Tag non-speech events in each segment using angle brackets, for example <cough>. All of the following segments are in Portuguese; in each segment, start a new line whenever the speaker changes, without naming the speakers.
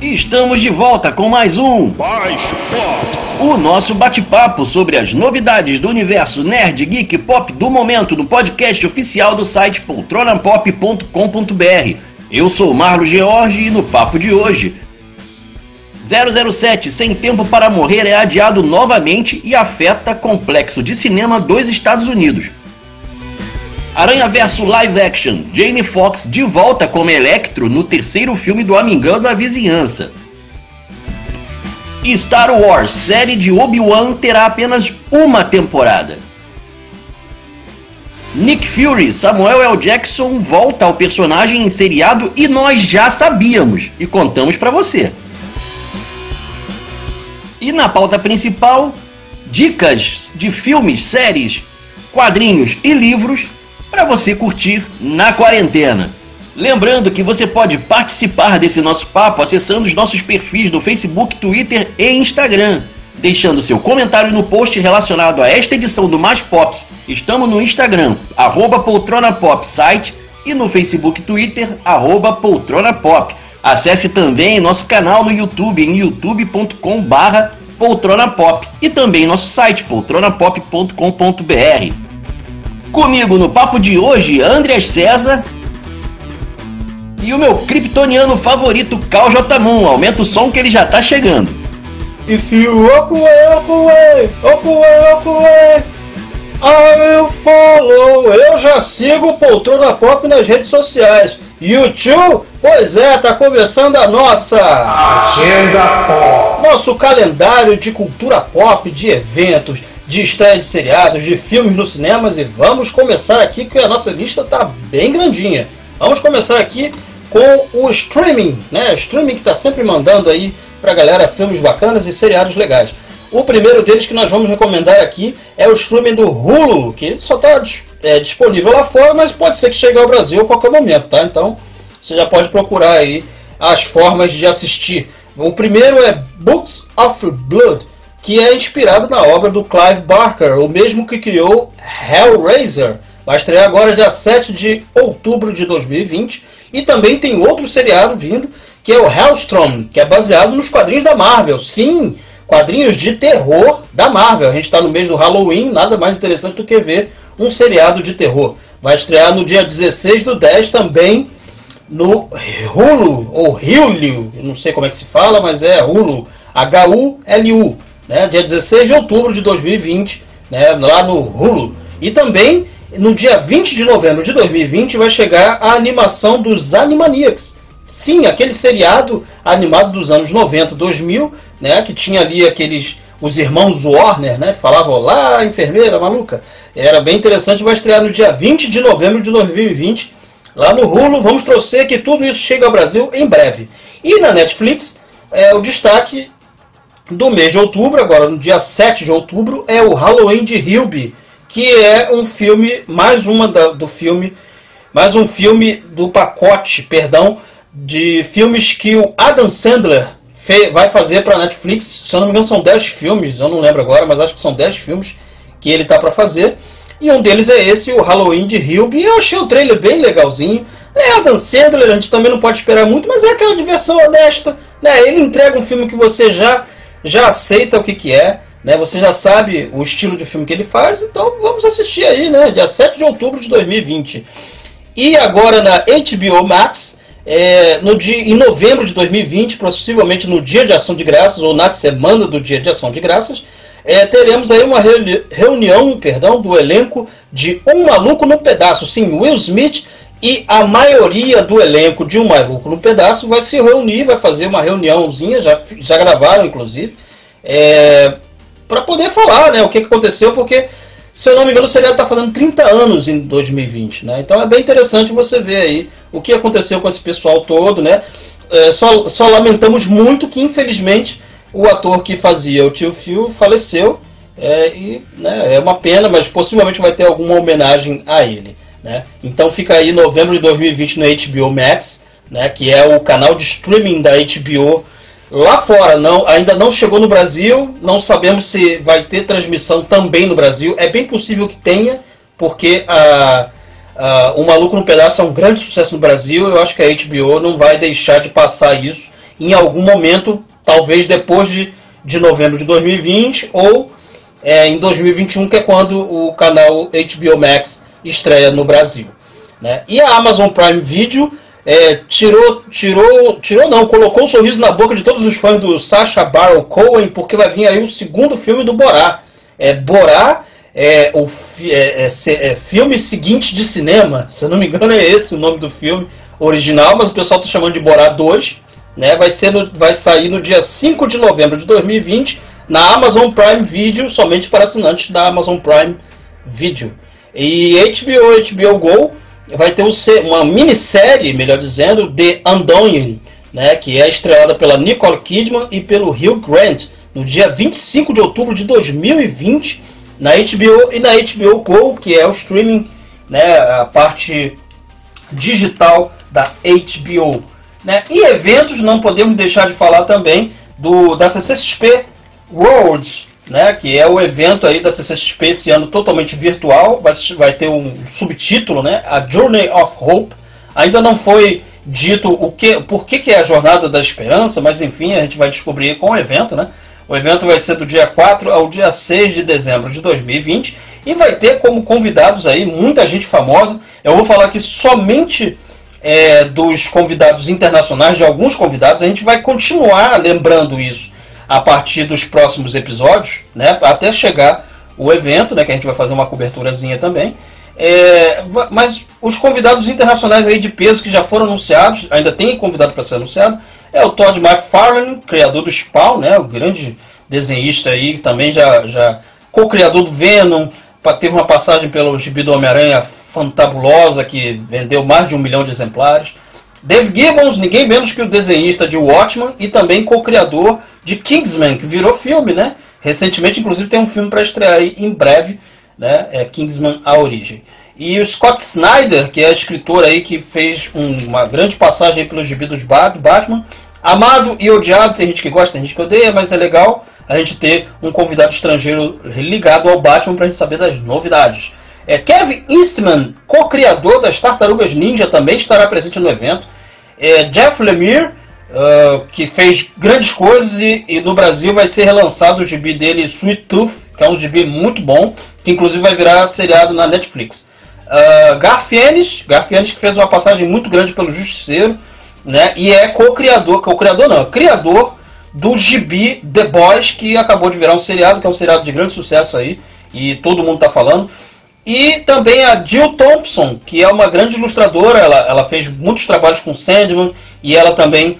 Estamos de volta com mais um
Mais Pops.
o nosso bate-papo sobre as novidades do universo nerd, geek, pop do momento no podcast oficial do site poltronapop.com.br. Eu sou Marlo George e no papo de hoje 007 Sem Tempo para Morrer é adiado novamente e afeta complexo de cinema dos Estados Unidos. Aranha Verso Live Action, Jane Fox de volta como Electro no terceiro filme do Amigão da Vizinhança. Star Wars, série de Obi-Wan, terá apenas uma temporada. Nick Fury, Samuel L. Jackson volta ao personagem em seriado e nós já sabíamos e contamos pra você. E na pauta principal, dicas de filmes, séries, quadrinhos e livros para você curtir na quarentena. Lembrando que você pode participar desse nosso papo acessando os nossos perfis do Facebook, Twitter e Instagram, deixando seu comentário no post relacionado a esta edição do Mais Pops. Estamos no Instagram, arroba Poltrona Pop site e no Facebook Twitter, arroba Poltrona Pop. Acesse também nosso canal no YouTube em youtube.com barra Poltrona Pop e também nosso site poltronapop.com.br. Comigo no papo de hoje, Andreas César e o meu kryptoniano favorito, Cal J. Moon. Aumenta o som que ele já tá chegando.
Away, walk away, walk away, walk away, I will follow. Eu já sigo o Poltrona Pop nas redes sociais. YouTube? Pois é, tá começando a nossa
Agenda Pop.
nosso calendário de cultura pop, de eventos, de estreia de seriados, de filmes nos cinemas e vamos começar aqui que a nossa lista tá bem grandinha. Vamos começar aqui com o streaming, né? O streaming que tá sempre mandando aí pra galera filmes bacanas e seriados legais. O primeiro deles que nós vamos recomendar aqui é o streaming do Hulu, que só está disponível lá fora, mas pode ser que chegue ao Brasil a qualquer momento, tá? Então você já pode procurar aí as formas de assistir. O primeiro é Books of Blood, que é inspirado na obra do Clive Barker, o mesmo que criou Hellraiser. Vai estrear agora dia 7 de outubro de 2020. E também tem outro seriado vindo, que é o Hellstrom, que é baseado nos quadrinhos da Marvel. Sim, quadrinhos de terror da Marvel. A gente está no mês do Halloween, nada mais interessante do que ver um seriado de terror. Vai estrear no dia 16 do 10 também no Hulu, ou Hulu, não sei como é que se fala, mas é Hulu, H-U-L-U, né? dia 16 de outubro de 2020, né? lá no Hulu. E também no dia 20 de novembro de 2020 vai chegar a animação dos Animaniacs. Sim, aquele seriado animado dos anos 90, 2000, né, que tinha ali aqueles os irmãos Warner, né, que falavam olá, enfermeira maluca. Era bem interessante, vai estrear no dia 20 de novembro de 2020 lá no Hulu. Vamos torcer que tudo isso chegue ao Brasil em breve. E na Netflix, é, o destaque do mês de outubro, agora no dia 7 de outubro, é o Halloween de Hilby, que é um filme, mais uma da, do filme, mais um filme do pacote, perdão, de filmes que o Adam Sandler vai fazer para Netflix. Se eu não me engano, são 10 filmes, eu não lembro agora, mas acho que são 10 filmes que ele tá para fazer. E um deles é esse, o Halloween de Hilby. Eu achei o trailer bem legalzinho. É Adam Sandler, a gente também não pode esperar muito, mas é aquela diversão honesta. Né? Ele entrega um filme que você já, já aceita o que, que é. Né? Você já sabe o estilo de filme que ele faz, então vamos assistir aí, né? Dia 7 de outubro de 2020. E agora na HBO Max, é, no dia, em novembro de 2020, possivelmente no dia de ação de graças, ou na semana do dia de ação de graças, é, teremos aí uma reuni reunião perdão, do elenco de Um Maluco no Pedaço. Sim, Will Smith e a maioria do elenco de Um Maluco no Pedaço vai se reunir, vai fazer uma reuniãozinha, já, já gravaram inclusive, é, para poder falar né, o que, aconteceu, porque se eu não me engano, o seriado está fazendo 30 anos em 2020, né? Então é bem interessante você ver aí o que aconteceu com esse pessoal todo, né? É, só, só lamentamos muito que, infelizmente, o ator que fazia o tio Phil faleceu. É, e, né, é uma pena, mas possivelmente vai ter alguma homenagem a ele. Né? Então fica aí novembro de 2020 no HBO Max, né, que é o canal de streaming da HBO lá fora. Não, ainda não chegou no Brasil, não sabemos se vai ter transmissão também no Brasil. É bem possível que tenha, porque a, a, O Maluco no Pedaço é um grande sucesso no Brasil. Eu acho que a HBO não vai deixar de passar isso em algum momento, talvez depois de, de novembro de 2020 ou é, em 2021, que é quando o canal HBO Max estreia no Brasil. Né? E a Amazon Prime Video é, tirou, tirou, tirou não, colocou um sorriso na boca de todos os fãs do Sacha Baron Cohen, porque vai vir aí o segundo filme do Borá. É, Borá é o é, é, é, filme seguinte de cinema, se eu não me engano é esse o nome do filme original, mas o pessoal está chamando de Borá 2, né? vai, ser no, vai sair no dia 5 de novembro de 2020 na Amazon Prime Video, somente para assinantes da Amazon Prime Video. E HBO, HBO Go vai ter uma minissérie, melhor dizendo, The Undoing, né, que é estrelada pela Nicole Kidman e pelo Hugh Grant, no dia 25 de outubro de 2020, na HBO e na HBO Go, que é o streaming, né, a parte digital da HBO. Né? E eventos, não podemos deixar de falar também do da CCXP Worlds, né, que é o evento aí da CCXP esse ano totalmente virtual, vai, vai ter um subtítulo, né, a Journey of Hope. Ainda não foi dito o que, por que, que é a Jornada da Esperança, mas enfim, a gente vai descobrir com o evento, né? O evento vai ser do dia 4 ao dia 6 de dezembro de 2020 e vai ter como convidados aí muita gente famosa. Eu vou falar aqui somente é, dos convidados internacionais, de alguns convidados, a gente vai continuar lembrando isso a partir dos próximos episódios, né, até chegar o evento, né, que a gente vai fazer uma coberturazinha também. É, mas os convidados internacionais aí de peso que já foram anunciados, ainda tem convidado para ser anunciado, é o Todd McFarlane, criador do Spawn, né, o grande desenhista aí, também já, já co-criador do Venom, teve uma passagem pelo gibi do Homem-Aranha fantabulosa, que vendeu mais de um milhão de exemplares. Dave Gibbons, ninguém menos que o desenhista de Watchmen e também co-criador de Kingsman, que virou filme, né? Recentemente, inclusive, tem um filme para estrear aí em breve, né? É Kingsman A Origem. E o Scott Snyder, que é escritor aí que fez um, uma grande passagem pelos gibi dos Batman, amado e odiado, tem gente que gosta, tem gente que odeia, mas é legal a gente ter um convidado estrangeiro ligado ao Batman para a gente saber das novidades. É, Kevin Eastman, co-criador das Tartarugas Ninja, também estará presente no evento. É, Jeff Lemire, uh, que fez grandes coisas e, e, no Brasil vai ser relançado o gibi dele Sweet Tooth, que é um gibi muito bom, que inclusive vai virar seriado na Netflix. Uh, Garfienes, Garfienes que fez uma passagem muito grande pelo Justiceiro, né, e é co-criador, co-criador não, criador do gibi The Boys, que acabou de virar um seriado, que é um seriado de grande sucesso aí, e todo mundo está falando. E também a Jill Thompson, que é uma grande ilustradora, ela, ela fez muitos trabalhos com Sandman e ela também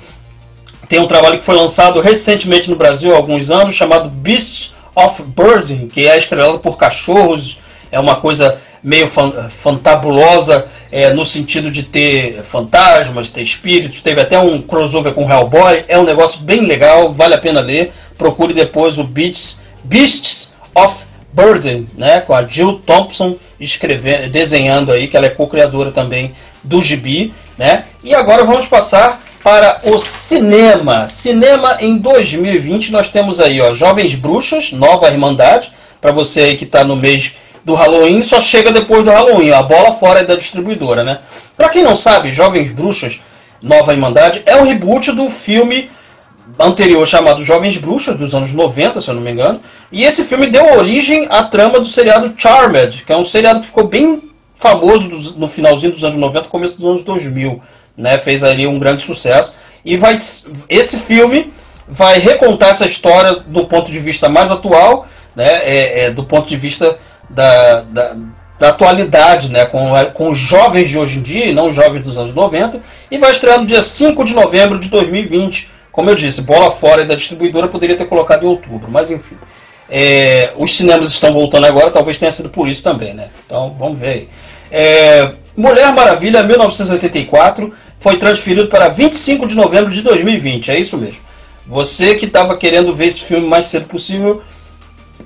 tem um trabalho que foi lançado recentemente no Brasil há alguns anos, chamado Beasts of Burden, que é estrelado por cachorros, é uma coisa meio fantabulosa é, no sentido de ter fantasmas, ter espíritos, teve até um crossover com Hellboy, é um negócio bem legal, vale a pena ler, procure depois o Beasts, Beasts of Burden, né, com a Jill Thompson escrevendo, desenhando aí, que ela é co-criadora também do Gibi, né? E agora vamos passar para o cinema. Cinema em 2020 nós temos aí, ó, Jovens Bruxas, Nova Irmandade, para você aí que está no mês do Halloween, só chega depois do Halloween, a bola fora é da distribuidora, né? Para quem não sabe, Jovens Bruxas, Nova Irmandade é um reboot do filme anterior chamado Jovens Bruxas, dos anos 90, se eu não me engano. E esse filme deu origem à trama do seriado Charmed, que é um seriado que ficou bem famoso no finalzinho dos anos 90, começo dos anos 2000. Né? Fez ali um grande sucesso. E vai, esse filme vai recontar essa história do ponto de vista mais atual, né? É, é, do ponto de vista da, da, da atualidade, né? com, com os jovens de hoje em dia, e não os jovens dos anos 90, e vai estrear no dia 5 de novembro de 2020 como eu disse, bola fora da distribuidora poderia ter colocado em outubro, mas enfim. É, os cinemas estão voltando agora, talvez tenha sido por isso também, né? Então vamos ver aí. É, Mulher Maravilha 1984 foi transferido para 25 de novembro de 2020, é isso mesmo. Você que estava querendo ver esse filme o mais cedo possível,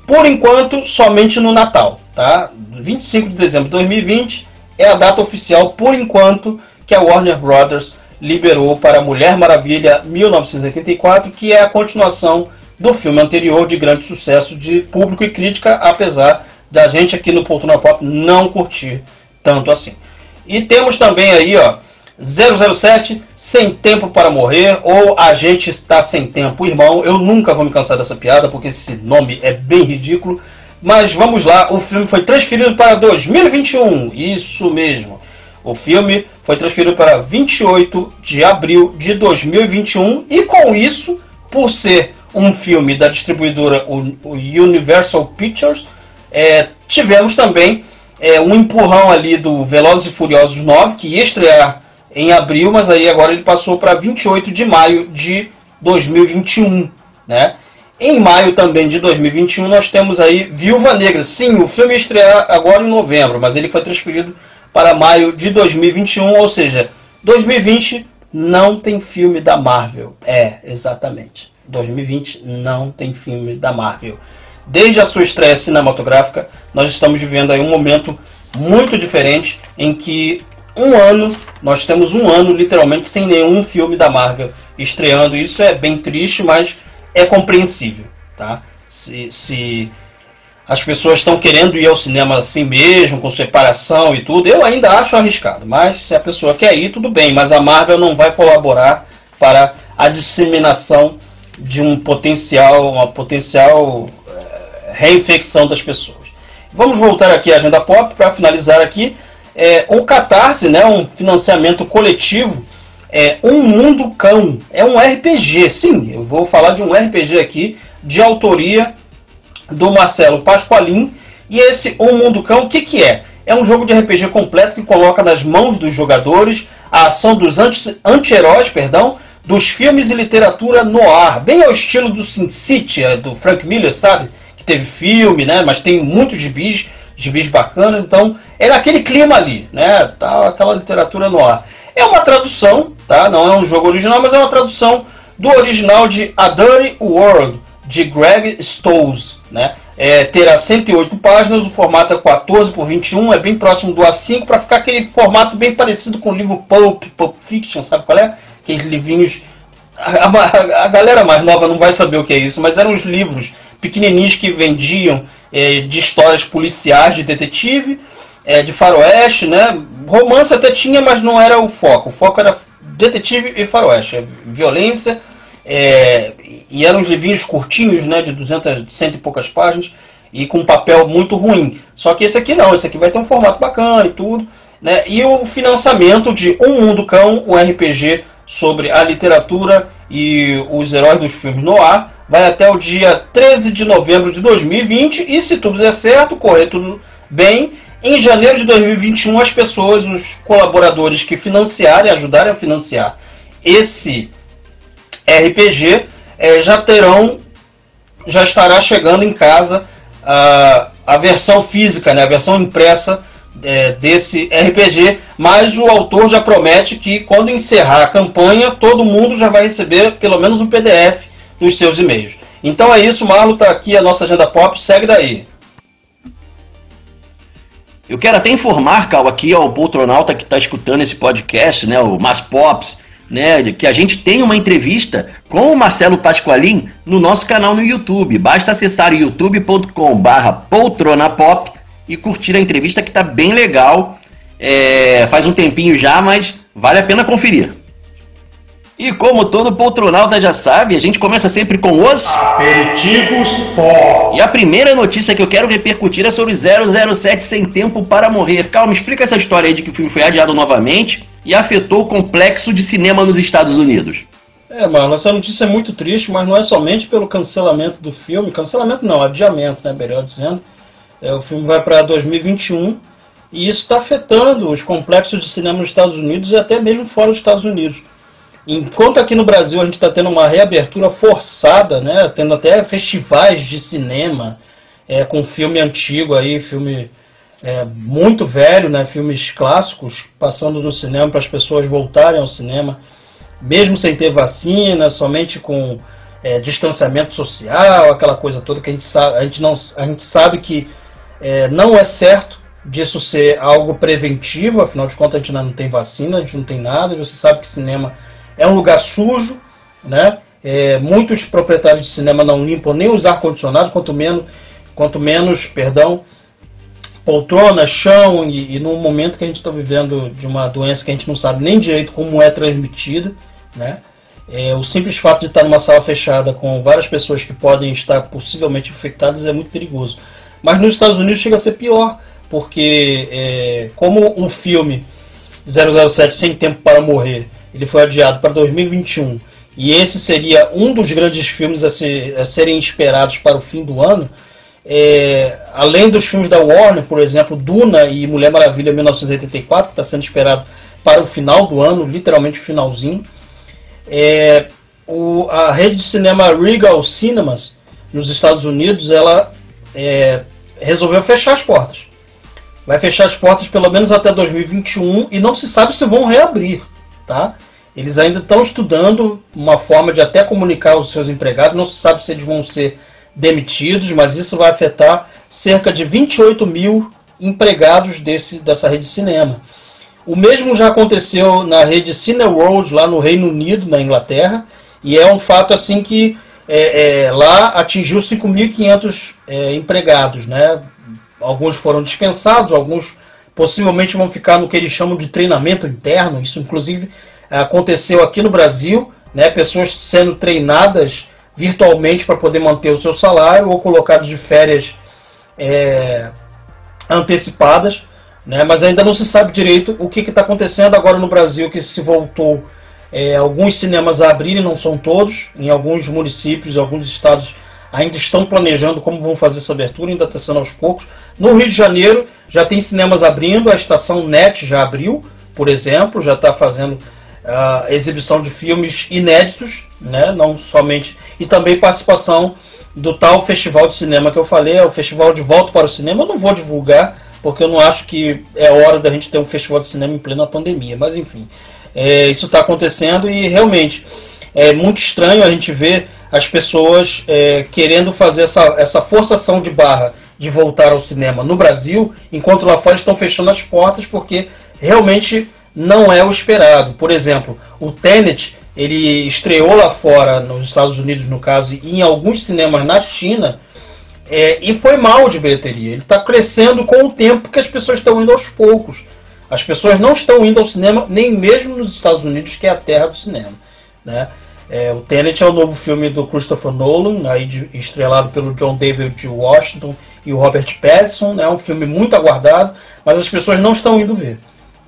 por enquanto somente no Natal, tá? 25 de dezembro de 2020 é a data oficial, por enquanto, que a Warner Brothers liberou para Mulher Maravilha 1984, que é a continuação do filme anterior de grande sucesso de público e crítica, apesar da gente aqui no Poltrona Pop não curtir tanto assim. E temos também aí, ó, 007, Sem Tempo para Morrer, ou A Gente Está Sem Tempo, irmão. Eu nunca vou me cansar dessa piada, porque esse nome é bem ridículo. Mas vamos lá, o filme foi transferido para 2021, isso mesmo. O filme foi transferido para 28 de abril de 2021 e com isso, por ser um filme da distribuidora Universal Pictures, é, tivemos também é, um empurrão ali do Velozes e Furiosos 9, que ia estrear em abril, mas aí agora ele passou para 28 de maio de 2021, né? Em maio também de 2021 nós temos aí Viúva Negra. Sim, o filme ia estrear agora em novembro, mas ele foi transferido para maio de 2021, ou seja, 2020 não tem filme da Marvel. É, exatamente. 2020 não tem filme da Marvel. Desde a sua estreia cinematográfica, nós estamos vivendo aí um momento muito diferente em que um ano, nós temos um ano literalmente sem nenhum filme da Marvel estreando. Isso é bem triste, mas é compreensível, tá? Se, se as pessoas estão querendo ir ao cinema assim mesmo, com separação e tudo, eu ainda acho arriscado. Mas se a pessoa quer ir, tudo bem. Mas a Marvel não vai colaborar para a disseminação de um potencial, uma potencial é, reinfecção das pessoas. Vamos voltar aqui à agenda pop para finalizar aqui. É, o Catarse, né, um financiamento coletivo, é Um Mundo Cão. É um RPG, sim, eu vou falar de um RPG aqui, de autoria do Marcelo Pasqualin. E esse Um Mundo Cão, o que, que é? É um jogo de RPG completo que coloca nas mãos dos jogadores a ação dos anti-heróis, perdão, dos filmes e literatura no ar, bem ao estilo do Sin City, é, do Frank Miller, sabe? Que teve filme, né? Mas tem muitos gibis, gibis bacanas, então é naquele clima ali, né? Tá, aquela literatura no ar. É uma tradução, tá? Não é um jogo original, mas é uma tradução do original de A Dirty World, de Greg Stolz, né? É, terá 108 páginas, o formato é 14 por 21, é bem próximo do A5, para ficar aquele formato bem parecido com o livro Pulp, Pulp Fiction, sabe qual é? Aqueles livrinhos. A, a, a, galera mais nova não vai saber o que é isso, mas eram os livros pequenininhos que vendiam é, de histórias policiais, de detetive, é, de faroeste, né? Romance até tinha, mas não era o foco. O foco era detetive e faroeste. É violência, é, e eram uns livrinhos curtinhos, né? De 200, cento e poucas páginas, e com papel muito ruim. Só que esse aqui não, esse aqui vai ter um formato bacana e tudo. Né? E o financiamento de Um Mundo Cão, um RPG sobre a literatura e os heróis dos filmes no ar, vai até o dia 13 de novembro de 2020 e se tudo der certo, correr tudo bem, em janeiro de 2021 as pessoas, os colaboradores que financiarem, ajudarem a financiar esse RPG, é, já terão, já estará chegando em casa a, a versão física, né, a versão impressa é, desse RPG, mas o autor já promete que quando encerrar a campanha, todo mundo já vai receber pelo menos um PDF nos seus e-mails. Então é isso, Marlo, está aqui a nossa agenda pop, segue daí.
Eu quero até informar, Cal, aqui ao poltronauta que está escutando esse podcast, né, o Mas Pops, né, que a gente tem uma entrevista com o Marcelo Pasqualin no nosso canal no YouTube. Basta acessar youtube.com/barra poltronapop e curtir a entrevista que está bem legal. É, faz um tempinho já, mas vale a pena conferir. E como todo poltronauta já sabe, a gente começa sempre com os
aperitivos pó.
E a primeira notícia que eu quero repercutir é sobre 007 Sem Tempo para Morrer. Calma, explica essa história aí de que o filme foi adiado novamente e afetou o complexo de cinema nos Estados Unidos.
É, mano, essa notícia é muito triste, mas não é somente pelo cancelamento do filme, cancelamento não, adiamento, né, melhor dizendo, é, o filme vai para 2021 e isso está afetando os complexos de cinema nos Estados Unidos e até mesmo fora dos Estados Unidos. Enquanto aqui no Brasil a gente está tendo uma reabertura forçada, né, tendo até festivais de cinema é, com filme antigo aí, filme é, muito velho, né, filmes clássicos passando no cinema para as pessoas voltarem ao cinema, mesmo sem ter vacina, somente com é, distanciamento social, aquela coisa toda que a gente sabe, a gente não, a gente sabe que é, não é certo disso ser algo preventivo, afinal de contas a gente não tem vacina, a gente não tem nada, você sabe que cinema é um lugar sujo, né? É, muitos proprietários de cinema não limpam nem os ar-condicionados, quanto menos, quanto menos, perdão, poltrona, chão e, e no momento que a gente está vivendo de uma doença que a gente não sabe nem direito como é transmitida, né? É, o simples fato de estar numa sala fechada com várias pessoas que podem estar possivelmente infectadas é muito perigoso. Mas nos Estados Unidos chega a ser pior, porque é, como um filme 007 Sem Tempo para Morrer, ele foi adiado para 2021, e esse seria um dos grandes filmes a, ser, a serem esperados para o fim do ano, é, além dos filmes da Warner, por exemplo, Duna e Mulher Maravilha 1984, que está sendo esperado para o final do ano, literalmente o finalzinho. É, o, a rede de cinema Regal Cinemas nos Estados Unidos, ela é, resolveu fechar as portas. Vai fechar as portas pelo menos até 2021 e não se sabe se vão reabrir, tá? Eles ainda estão estudando uma forma de até comunicar os seus empregados, não se sabe se eles vão ser demitidos, mas isso vai afetar cerca de 28 mil empregados desse, dessa rede de cinema. O mesmo já aconteceu na rede Cineworld, lá no Reino Unido, na Inglaterra, e é um fato assim que é, é, lá atingiu 5.500 é, empregados. Né? Alguns foram dispensados, alguns possivelmente vão ficar no que eles chamam de treinamento interno. Isso, inclusive, aconteceu aqui no Brasil, né? pessoas sendo treinadas virtualmente para poder manter o seu salário ou colocados de férias é, antecipadas, né? mas ainda não se sabe direito o que está acontecendo agora no Brasil, que se voltou é, alguns cinemas a abrirem, não são todos, em alguns municípios, alguns estados ainda estão planejando como vão fazer essa abertura, ainda está sendo aos poucos. No Rio de Janeiro já tem cinemas abrindo, a estação NET já abriu, por exemplo, já está fazendo a uh, exibição de filmes inéditos, né, não somente e também participação do tal festival de cinema que eu falei, é o festival de volta para o cinema. Eu não vou divulgar porque eu não acho que é hora da gente ter um festival de cinema em plena pandemia, mas enfim, é, isso está acontecendo e realmente é muito estranho a gente ver as pessoas é, querendo fazer essa, essa forçação de barra de voltar ao cinema no Brasil, enquanto lá fora estão fechando as portas porque realmente não é o esperado. Por exemplo, o Tenet ele estreou lá fora, nos Estados Unidos no caso, e em alguns cinemas na China, é, e foi mal de bilheteria. Ele está crescendo com o tempo que as pessoas estão indo aos poucos. As pessoas não estão indo ao cinema, nem mesmo nos Estados Unidos, que é a terra do cinema. Né? É, o Tenet é o novo filme do Christopher Nolan, aí de, estrelado pelo John David Washington e o Robert Pattinson. É né? um filme muito aguardado, mas as pessoas não estão indo ver.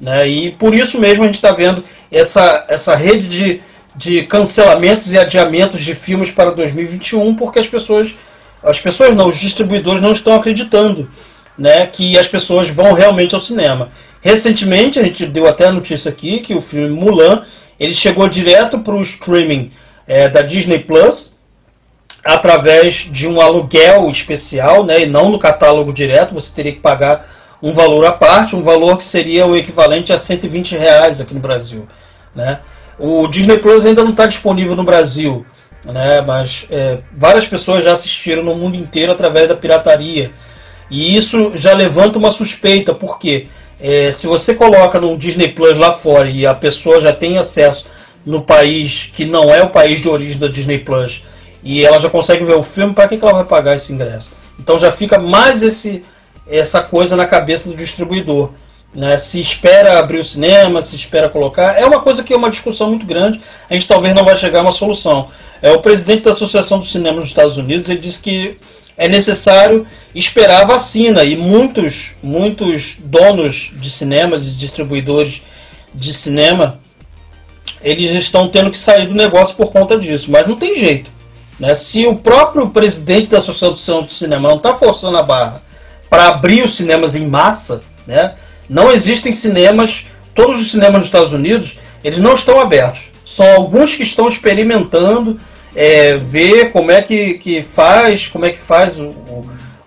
Né? E por isso mesmo a gente está vendo essa, essa rede de de cancelamentos e adiamentos de filmes para 2021 porque as pessoas, as pessoas não, os distribuidores não estão acreditando né, que as pessoas vão realmente ao cinema. Recentemente, a gente deu até a notícia aqui que o filme Mulan ele chegou direto para o streaming é, da Disney Plus através de um aluguel especial, né, e não no catálogo direto. Você teria que pagar um valor à parte, um valor que seria o equivalente a 120 reais aqui no Brasil, né? O Disney Plus ainda não está disponível no Brasil, né? mas é, várias pessoas já assistiram no mundo inteiro através da pirataria. E isso já levanta uma suspeita, porque é, se você coloca no Disney Plus lá fora e a pessoa já tem acesso no país que não é o país de origem da Disney Plus e ela já consegue ver o filme, para que, que ela vai pagar esse ingresso? Então já fica mais esse, essa coisa na cabeça do distribuidor. Né? Se espera abrir o cinema, se espera colocar. É uma coisa que é uma discussão muito grande. A gente talvez não vai chegar a uma solução. É, o presidente da Associação do Cinema nos Estados Unidos ele disse que é necessário esperar a vacina e muitos, muitos donos de cinemas e distribuidores de cinema eles estão tendo que sair do negócio por conta disso, mas não tem jeito. Né? Se o próprio presidente da Associação do Cinema não está forçando a barra para abrir os cinemas em massa, né? Não existem cinemas, todos os cinemas dos Estados Unidos, eles não estão abertos. São alguns que estão experimentando, é, ver como é que, que faz, como é que faz o,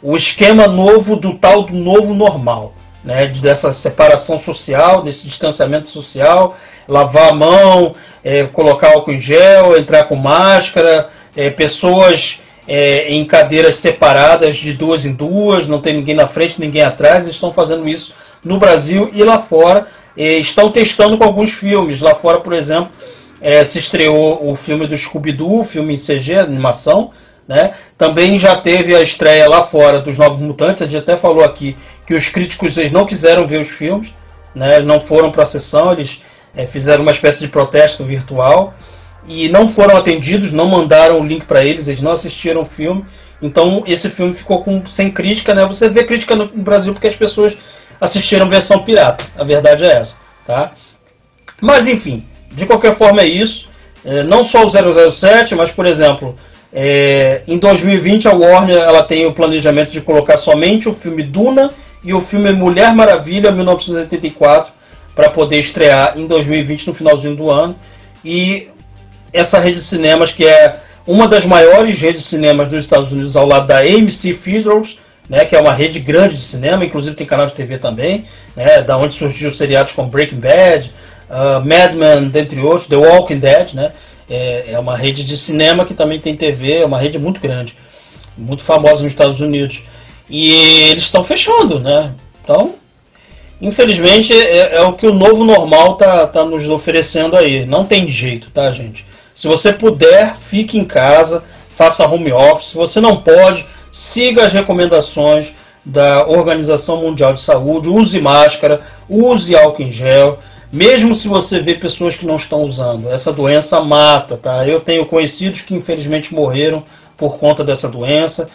o esquema novo do tal do novo normal, né? Dessa separação social, desse distanciamento social, lavar a mão, é, colocar álcool em gel, entrar com máscara, é, pessoas é, em cadeiras separadas de duas em duas, não tem ninguém na frente, ninguém atrás, estão fazendo isso no Brasil e lá fora. E estão testando com alguns filmes. Lá fora, por exemplo, é, se estreou o filme do Scooby-Doo, filme em CG, animação, Né? Também já teve a estreia lá fora dos Novos Mutantes. A gente até falou aqui que os críticos eles não quiseram ver os filmes, né? não foram para a sessão, eles é, fizeram uma espécie de protesto virtual e não foram atendidos, não mandaram o link para eles, eles não assistiram o filme. Então esse filme ficou com, sem crítica, né? Você vê crítica no, no Brasil porque as pessoas assistiram versão pirata. A verdade é essa, tá? Mas enfim, de qualquer forma é isso. É, não só o 007, mas por exemplo, é, em 2020 a Warner ela tem o planejamento de colocar somente o filme Duna e o filme Mulher Maravilha 1984 para poder estrear em 2020 no finalzinho do ano. E essa rede de cinemas que é uma das maiores redes de cinemas dos Estados Unidos ao lado da AMC Theaters, né, que é uma rede grande de cinema, inclusive tem canal de TV também, né, da onde surgiu seriados como Breaking Bad, uh, Mad Men, dentre outros, The Walking Dead, né, é, é, uma rede de cinema que também tem TV, é uma rede muito grande, muito famosa nos Estados Unidos. E eles estão fechando, né? Então, infelizmente, é, é, o que o novo normal tá, tá nos oferecendo aí. Não tem jeito, tá, gente? Se você puder, fique em casa, faça home office. Se você não pode, siga as recomendações da Organização Mundial de Saúde, use máscara, use álcool em gel, mesmo se você vê pessoas que não estão usando. Essa doença mata, tá? Eu tenho conhecidos que infelizmente morreram por conta dessa doença.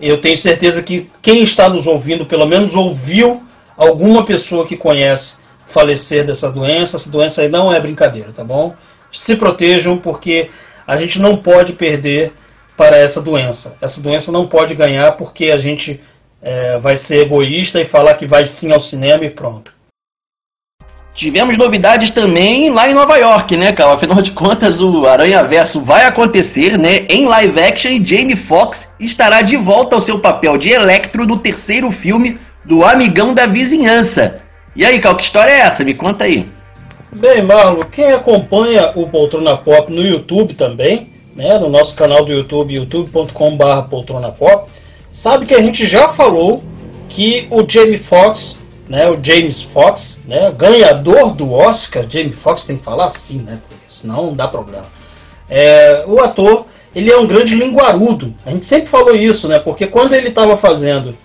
Eu tenho certeza que quem está nos ouvindo, pelo menos ouviu alguma pessoa que conhece falecer dessa doença. Essa doença aí não é brincadeira, tá bom? Se protejam porque a gente não pode perder para essa doença. Essa doença não pode ganhar porque a gente é, vai ser egoísta e falar que vai sim ao cinema e pronto.
Tivemos novidades também lá em Nova York, né, Carl? Afinal de contas, o Aranha Verso vai acontecer, né, em live action e Jamie Foxx estará de volta ao seu papel de Electro no terceiro filme do Amigão da Vizinhança. E aí, Cal, que história é essa? Me conta aí.
Bem, Marlon, quem acompanha o Poltrona Pop no YouTube também, né, no nosso canal do YouTube, youtube.com.br poltronapop, sabe que a gente já falou que o Jamie Foxx, né, o James Fox, né, ganhador do Oscar, Jamie Foxx tem que falar assim, né, senão não dá problema. É, o ator, ele é um grande linguarudo. A gente sempre falou isso, né, porque quando ele estava fazendo,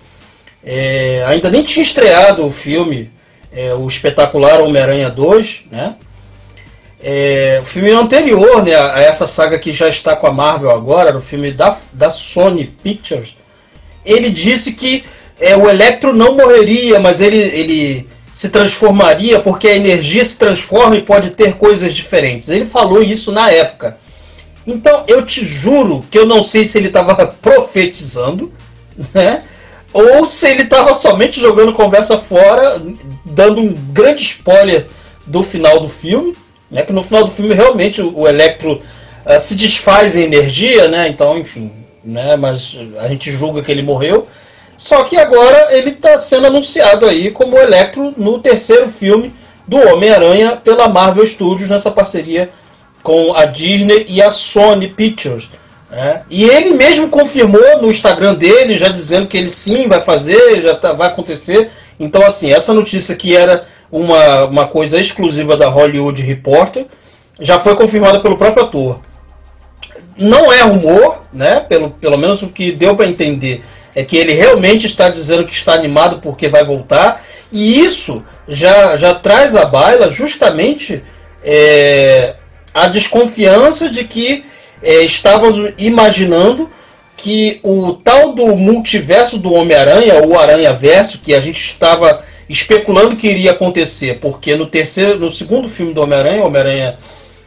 é, ainda nem tinha estreado o filme, é, o espetacular Homem-Aranha 2, né, é, o filme anterior né, a essa saga que já está com a Marvel agora, o filme da, da Sony Pictures, ele disse que é, o Electro não morreria, mas ele, ele se transformaria porque a energia se transforma e pode ter coisas diferentes. Ele falou isso na época. Então eu te juro que eu não sei se ele estava <laughs> profetizando, né? Ou se ele estava somente jogando conversa fora, dando um grande spoiler do final do filme, né? Que no final do filme realmente o Electro uh, se desfaz em energia, né? Então, enfim, né? Mas a gente julga que ele morreu. Só que agora ele está sendo anunciado aí como Electro no terceiro filme do Homem-Aranha pela Marvel Studios nessa parceria com a Disney e a Sony Pictures. Né? E ele mesmo confirmou no Instagram dele, já dizendo que ele sim vai fazer, já tá, vai acontecer. Então, assim, essa notícia que era uma, uma coisa exclusiva da Hollywood Reporter, já foi confirmada pelo próprio ator. Não é rumor, né? Pelo, pelo menos o que deu para entender é que ele realmente está dizendo que está animado porque vai voltar, e isso já, já traz à baila justamente é, a desconfiança de que é, estávamos imaginando que o tal do multiverso do Homem-Aranha, o Aranha-Verso, que a gente estava especulando que iria acontecer, porque no terceiro, no segundo filme do Homem-Aranha, Homem-Aranha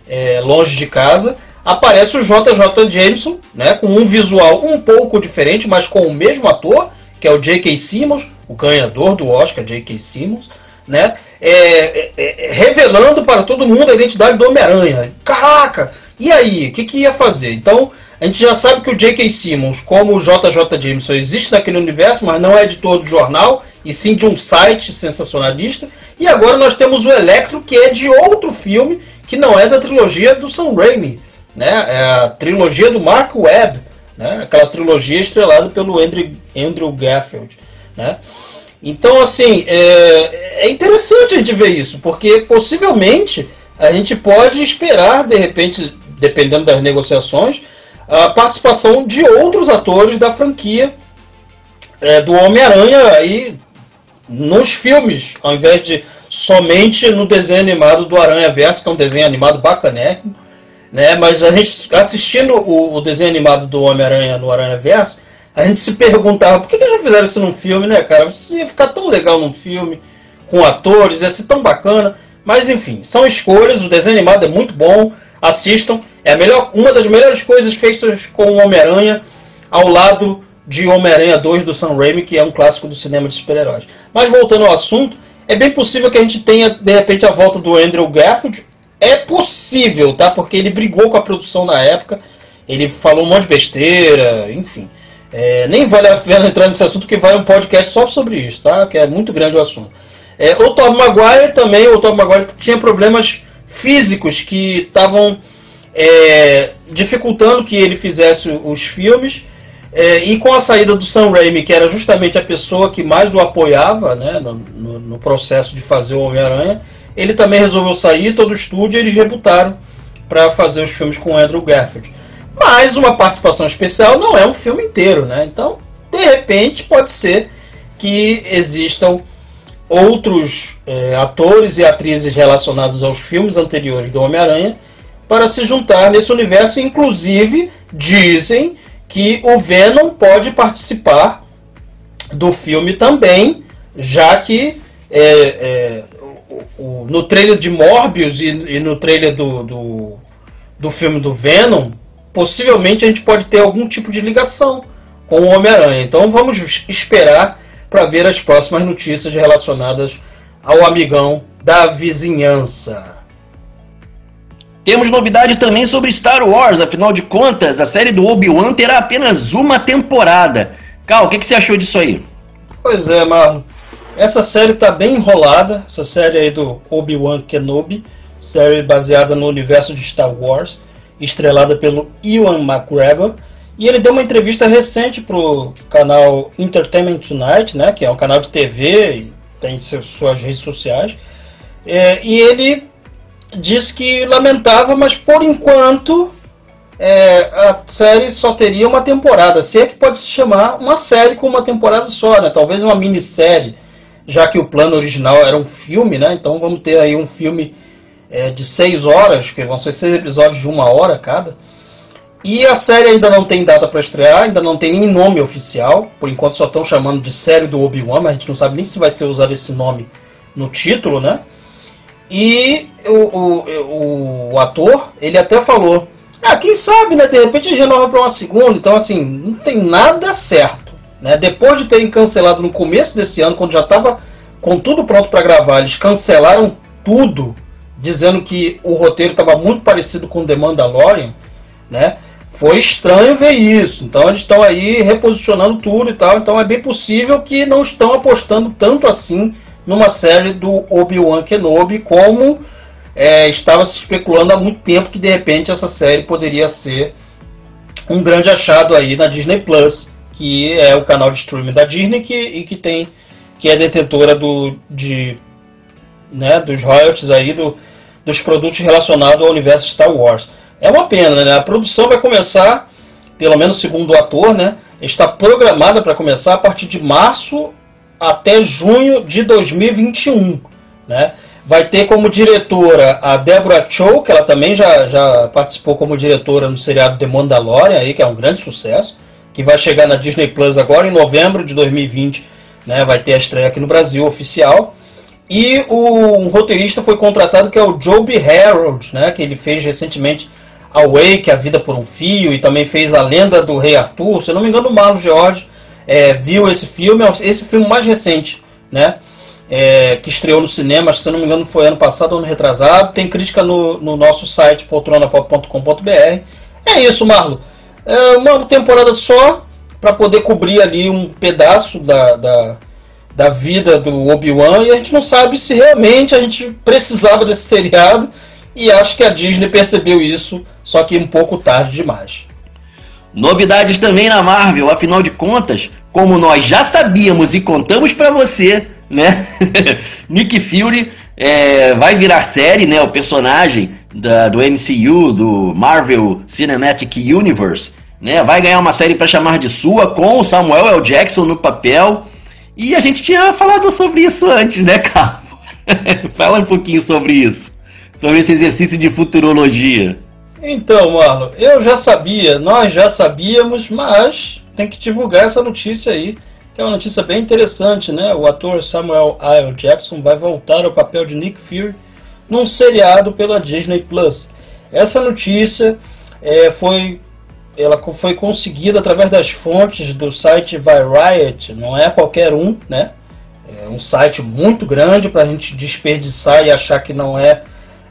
é, Longe de Casa, aparece o JJ Jameson, né, com um visual um pouco diferente, mas com o mesmo ator, que é o J.K. Simmons, o ganhador do Oscar, J.K. Simmons, né, é, é, é, revelando para todo mundo a identidade do Homem-Aranha. Caraca! E aí, o que, que ia fazer? Então, a gente já sabe que o J.K. Simmons, como o JJ Jameson, existe naquele universo, mas não é editor do jornal, e sim de um site sensacionalista. E agora nós temos o Electro, que é de outro filme, que não é da trilogia do Sam Raimi. Né? É a trilogia do Mark Webb, né? aquela trilogia estrelada pelo Andrew, Andrew Garfield. Né? Então, assim, é, é interessante a gente ver isso, porque possivelmente a gente pode esperar, de repente, dependendo das negociações, a participação de outros atores da franquia é, do Homem-Aranha aí nos filmes, ao invés de somente no desenho animado do Aranha Verso, que é um desenho animado bacanérrimo, né? Mas a gente assistindo o, o desenho animado do Homem-Aranha no Aranha Verso, a gente se perguntava por que, que já fizeram isso num filme, né, cara? Isso ia ficar tão legal num filme, com atores, ia ser tão bacana. Mas enfim, são escolhas, o desenho animado é muito bom, assistam. É a melhor, uma das melhores coisas feitas com o Homem-Aranha ao lado de Homem-Aranha 2 do Sam Raimi, que é um clássico do cinema de super-heróis. Mas voltando ao assunto, é bem possível que a gente tenha de repente a volta do Andrew Garfield. É possível, tá? Porque ele brigou com a produção na época, ele falou um monte de besteira, enfim. É, nem vale a pena entrar nesse assunto, que vai um podcast só sobre isso, tá? Que é muito grande o assunto. É, o Tom Maguire também, o Tom Maguire tinha problemas físicos que estavam é, dificultando que ele fizesse os filmes. É, e com a saída do Sam Raimi, que era justamente a pessoa que mais o apoiava né, no, no, no processo de fazer o Homem-Aranha, ele também resolveu sair, todo o estúdio, e eles rebutaram para fazer os filmes com Andrew Garfield. Mas uma participação especial não é um filme inteiro, né? Então, de repente, pode ser que existam outros é, atores e atrizes relacionados aos filmes anteriores do Homem-Aranha para se juntar nesse universo. Inclusive, dizem que o Venom pode participar do filme também, já que é, é, o, o, no trailer de Morbius e, e no trailer do, do, do filme do Venom, possivelmente a gente pode ter algum tipo de ligação com o Homem-Aranha. Então vamos esperar para ver as próximas notícias relacionadas ao amigão da vizinhança.
Temos novidade também sobre Star Wars, afinal de contas, a série do Obi-Wan terá apenas uma temporada. Cal, o que, que, você achou disso aí?
Pois é, Marlon. Essa série está bem enrolada, essa série aí do Obi-Wan Kenobi, série baseada no universo de Star Wars, estrelada pelo Ewan McGregor. E ele deu uma entrevista recente pro canal Entertainment Tonight, né, que é um canal de TV e tem suas redes sociais. É, e ele disse que lamentava, mas por enquanto é, a série só teria uma temporada. Se é que pode se chamar uma série com uma temporada só, né? Talvez uma minissérie, já que o plano original era um filme, né? Então vamos ter aí um filme é, de seis horas, que vão ser seis episódios de uma hora cada. E a série ainda não tem data para estrear, ainda não tem nem nome oficial. Por enquanto só estão chamando de série do Obi-Wan, mas a gente não sabe nem se vai ser usado esse nome no título, né? E o, o, o ator, ele até falou: Ah, quem sabe, né? De repente renova para uma segunda. Então, assim, não tem nada certo. Né? Depois de terem cancelado no começo desse ano, quando já estava com tudo pronto para gravar, eles cancelaram tudo, dizendo que o roteiro estava muito parecido com The Mandalorian, né? Foi estranho ver isso. Então eles estão aí reposicionando tudo e tal. Então é bem possível que não estão apostando tanto assim numa série do Obi-Wan Kenobi como é, estava se especulando há muito tempo que de repente essa série poderia ser um grande achado aí na Disney Plus, que é o canal de streaming da Disney que, e que tem que é detentora do, de, né, dos royalties aí do, dos produtos relacionados ao universo Star Wars. É uma pena, né? A produção vai começar, pelo menos segundo o ator, né? Está programada para começar a partir de março até junho de 2021, né? Vai ter como diretora a Deborah Chow, que ela também já, já participou como diretora no seriado The Mandalorian, aí, que é um grande sucesso, que vai chegar na Disney Plus agora em novembro de 2020, né? Vai ter a estreia aqui no Brasil oficial. E o um roteirista foi contratado que é o Joby Harold, né? Que ele fez recentemente Awake, A Vida por um Fio, e também fez A Lenda do Rei Arthur. Se eu não me engano, o Marlon George é, viu esse filme, é esse filme mais recente, né? É, que estreou no cinema, se não me engano foi ano passado ou ano retrasado. Tem crítica no, no nosso site poltronapop.com.br. É isso, Marlon. É uma temporada só para poder cobrir ali um pedaço da, da, da vida do Obi-Wan e a gente não sabe se realmente a gente precisava desse seriado e acho que a Disney percebeu isso só que um pouco tarde demais.
Novidades também na Marvel, afinal de contas, como nós já sabíamos e contamos para você, né? <laughs> Nick Fury é, vai virar série, né? O personagem da, do MCU, do Marvel Cinematic Universe, né? Vai ganhar uma série para chamar de sua com o Samuel L. Jackson no papel. E a gente tinha falado sobre isso antes, né, Carlos? <laughs> Fala um pouquinho sobre isso, sobre esse exercício de futurologia.
Então, Marlon, eu já sabia, nós já sabíamos, mas tem que divulgar essa notícia aí, que é uma notícia bem interessante, né? O ator Samuel L. Jackson vai voltar ao papel de Nick Fury num seriado pela Disney Plus. Essa notícia é, foi ela foi conseguida através das fontes do site Variety, não é qualquer um, né? É um site muito grande para a gente desperdiçar e achar que não é,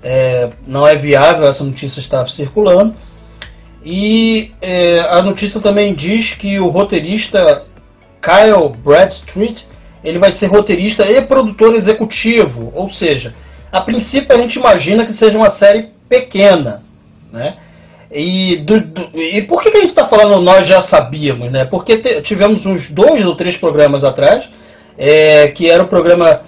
é, não é viável essa notícia estar circulando. E é, a notícia também diz que o roteirista Kyle Bradstreet ele vai ser roteirista e produtor executivo, ou seja, a princípio a gente imagina que seja uma série pequena, né? E, do, do, e por que, que a gente está falando nós já sabíamos, né? Porque te, tivemos uns dois ou três programas atrás, é, que era o programa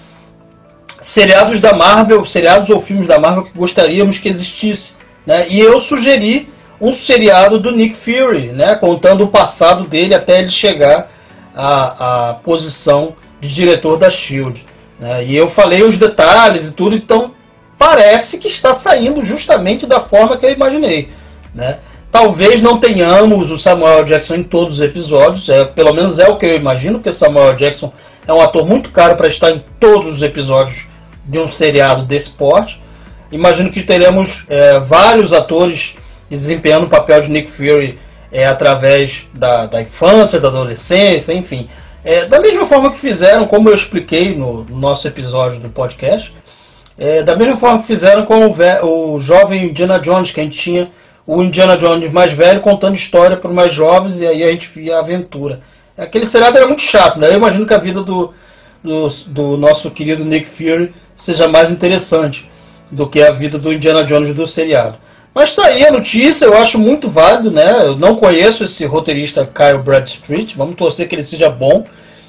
seriados da Marvel, seriados ou filmes da Marvel que gostaríamos que existisse, né? E eu sugeri um seriado do Nick Fury, né? Contando o passado dele até ele chegar à, à posição de diretor da Shield. Né? E eu falei os detalhes e tudo, então parece que está saindo justamente da forma que eu imaginei. Né? Talvez não tenhamos o Samuel Jackson em todos os episódios, é, pelo menos é o que eu imagino, porque Samuel Jackson é um ator muito caro para estar em todos os episódios de um seriado desse porte. Imagino que teremos é, vários atores desempenhando o papel de Nick Fury é, através da, da, infância, da adolescência, enfim. É, da mesma forma que fizeram, como eu expliquei no, no nosso episódio do podcast, é, da mesma forma que fizeram com o, o jovem Indiana Jones, que a gente tinha o Indiana Jones mais velho contando história para os mais jovens e aí a gente via a aventura. Aquele seriado era muito chato, né? Eu imagino que a vida do, do, do, nosso querido Nick Fury seja mais interessante do que a vida do Indiana Jones do seriado. Mas tá aí a notícia, eu acho muito válido, né? Eu não conheço esse roteirista Kyle Bradstreet, vamos torcer que ele seja bom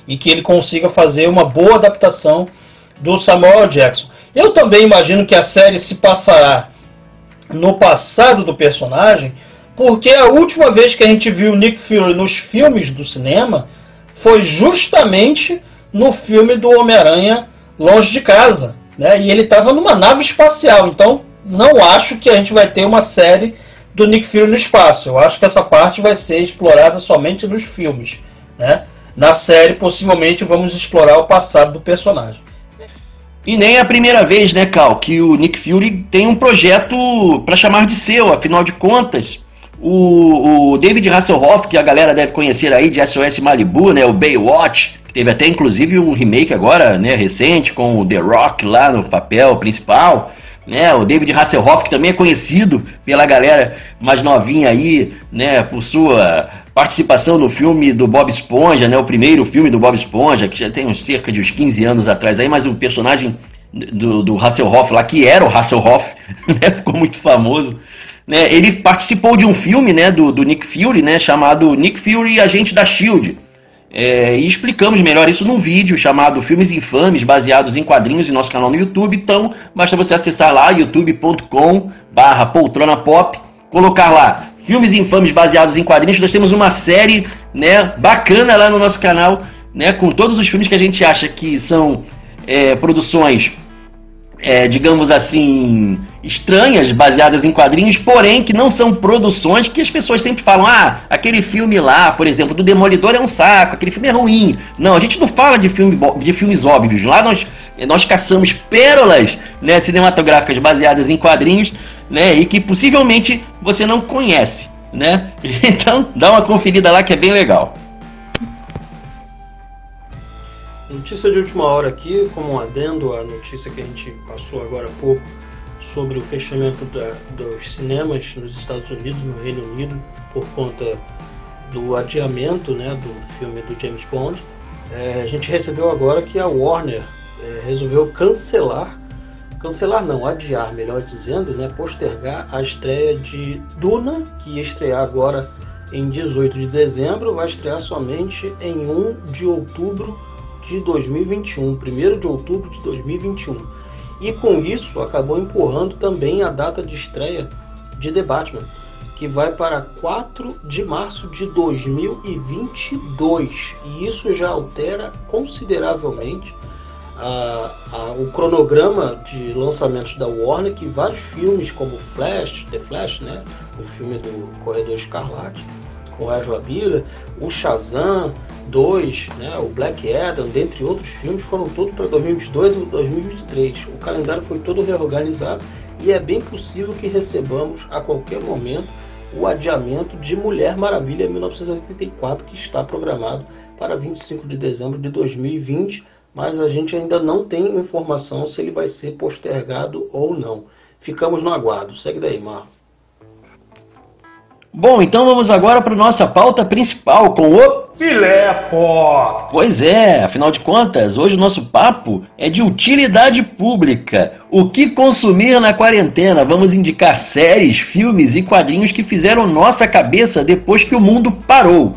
e que ele consiga fazer uma boa adaptação do Samuel Jackson. Eu também imagino que a série se passará no passado do personagem, porque a última vez que a gente viu Nick Fury nos filmes do cinema foi justamente no filme do Homem-Aranha Longe de Casa. Né? E ele estava numa nave espacial, então não acho que a gente vai ter uma série do Nick Fury no espaço. Eu acho que essa parte vai ser explorada somente nos filmes. Né? Na série, possivelmente, vamos explorar o passado do personagem.
E nem é a primeira vez, né, Cal, que o Nick Fury tem um projeto para chamar de seu, afinal de contas. O, o, David Hasselhoff, que a galera deve conhecer aí de SOS Malibu, né, o Baywatch, que teve até inclusive um remake agora, né, recente, com o The Rock lá no papel principal, né, o David Hasselhoff, que também é conhecido pela galera mais novinha aí, né, por sua participação no filme do Bob Esponja, né, o primeiro filme do Bob Esponja, que já tem uns cerca de uns 15 anos atrás aí, mas o personagem do, do Hasselhoff lá, que era o Hasselhoff, <laughs> né, ficou muito famoso. Né, ele participou de um filme né, do, do Nick Fury, né, chamado Nick Fury Agente da S.H.I.E.L.D., é, e explicamos melhor isso num vídeo chamado Filmes Infames, baseados em quadrinhos em nosso canal no YouTube. Então, basta você acessar lá youtube.com barra poltrona pop, colocar lá filmes infames baseados em quadrinhos. Nós temos uma série, né, bacana lá no nosso canal, né, com todos os filmes que a gente acha que são é, produções, é, digamos assim, estranhas, baseadas em quadrinhos, porém que não são produções que as pessoas sempre falam, ah, aquele filme lá, por exemplo, do Demolidor é um saco, aquele filme é ruim. Não, a gente não fala de, filme, de filmes óbvios. Lá nós, nós caçamos pérolas né, cinematográficas baseadas em quadrinhos né? E que possivelmente você não conhece, né? <laughs> Então dá uma conferida lá que é bem legal.
Notícia de última hora aqui, como um adendo à notícia que a gente passou agora há pouco sobre o fechamento da, dos cinemas nos Estados Unidos, no Reino Unido, por conta do adiamento né, do filme do James Bond. É, a gente recebeu agora que a Warner é, resolveu cancelar cancelar não, adiar, melhor dizendo, né, postergar a estreia de Duna, que ia estrear agora em 18 de dezembro, vai estrear somente em 1 de outubro de 2021, 1 de outubro de 2021. e com isso acabou empurrando também a data de estreia de The Batman, que vai para 4 de março de 2022. E isso já altera consideravelmente a, a, o cronograma de lançamentos da Warner, que vários filmes como Flash, The Flash, né, o filme do Corredor Escarlate, com Ezra Miller, o Shazam 2, né, o Black Adam, dentre outros filmes, foram todos para 2022 e 2023. O calendário foi todo reorganizado e é bem possível que recebamos a qualquer momento o adiamento de Mulher Maravilha 1984, que está programado para 25 de dezembro de 2020, mas a gente ainda não tem informação se ele vai ser postergado ou não. Ficamos no aguardo. Segue daí, Marco.
Bom, então vamos agora para nossa pauta principal com o
Filé Pop.
Pois é, afinal de contas, hoje o nosso papo é de utilidade pública. O que consumir na quarentena? Vamos indicar séries, filmes e quadrinhos que fizeram nossa cabeça depois que o mundo parou.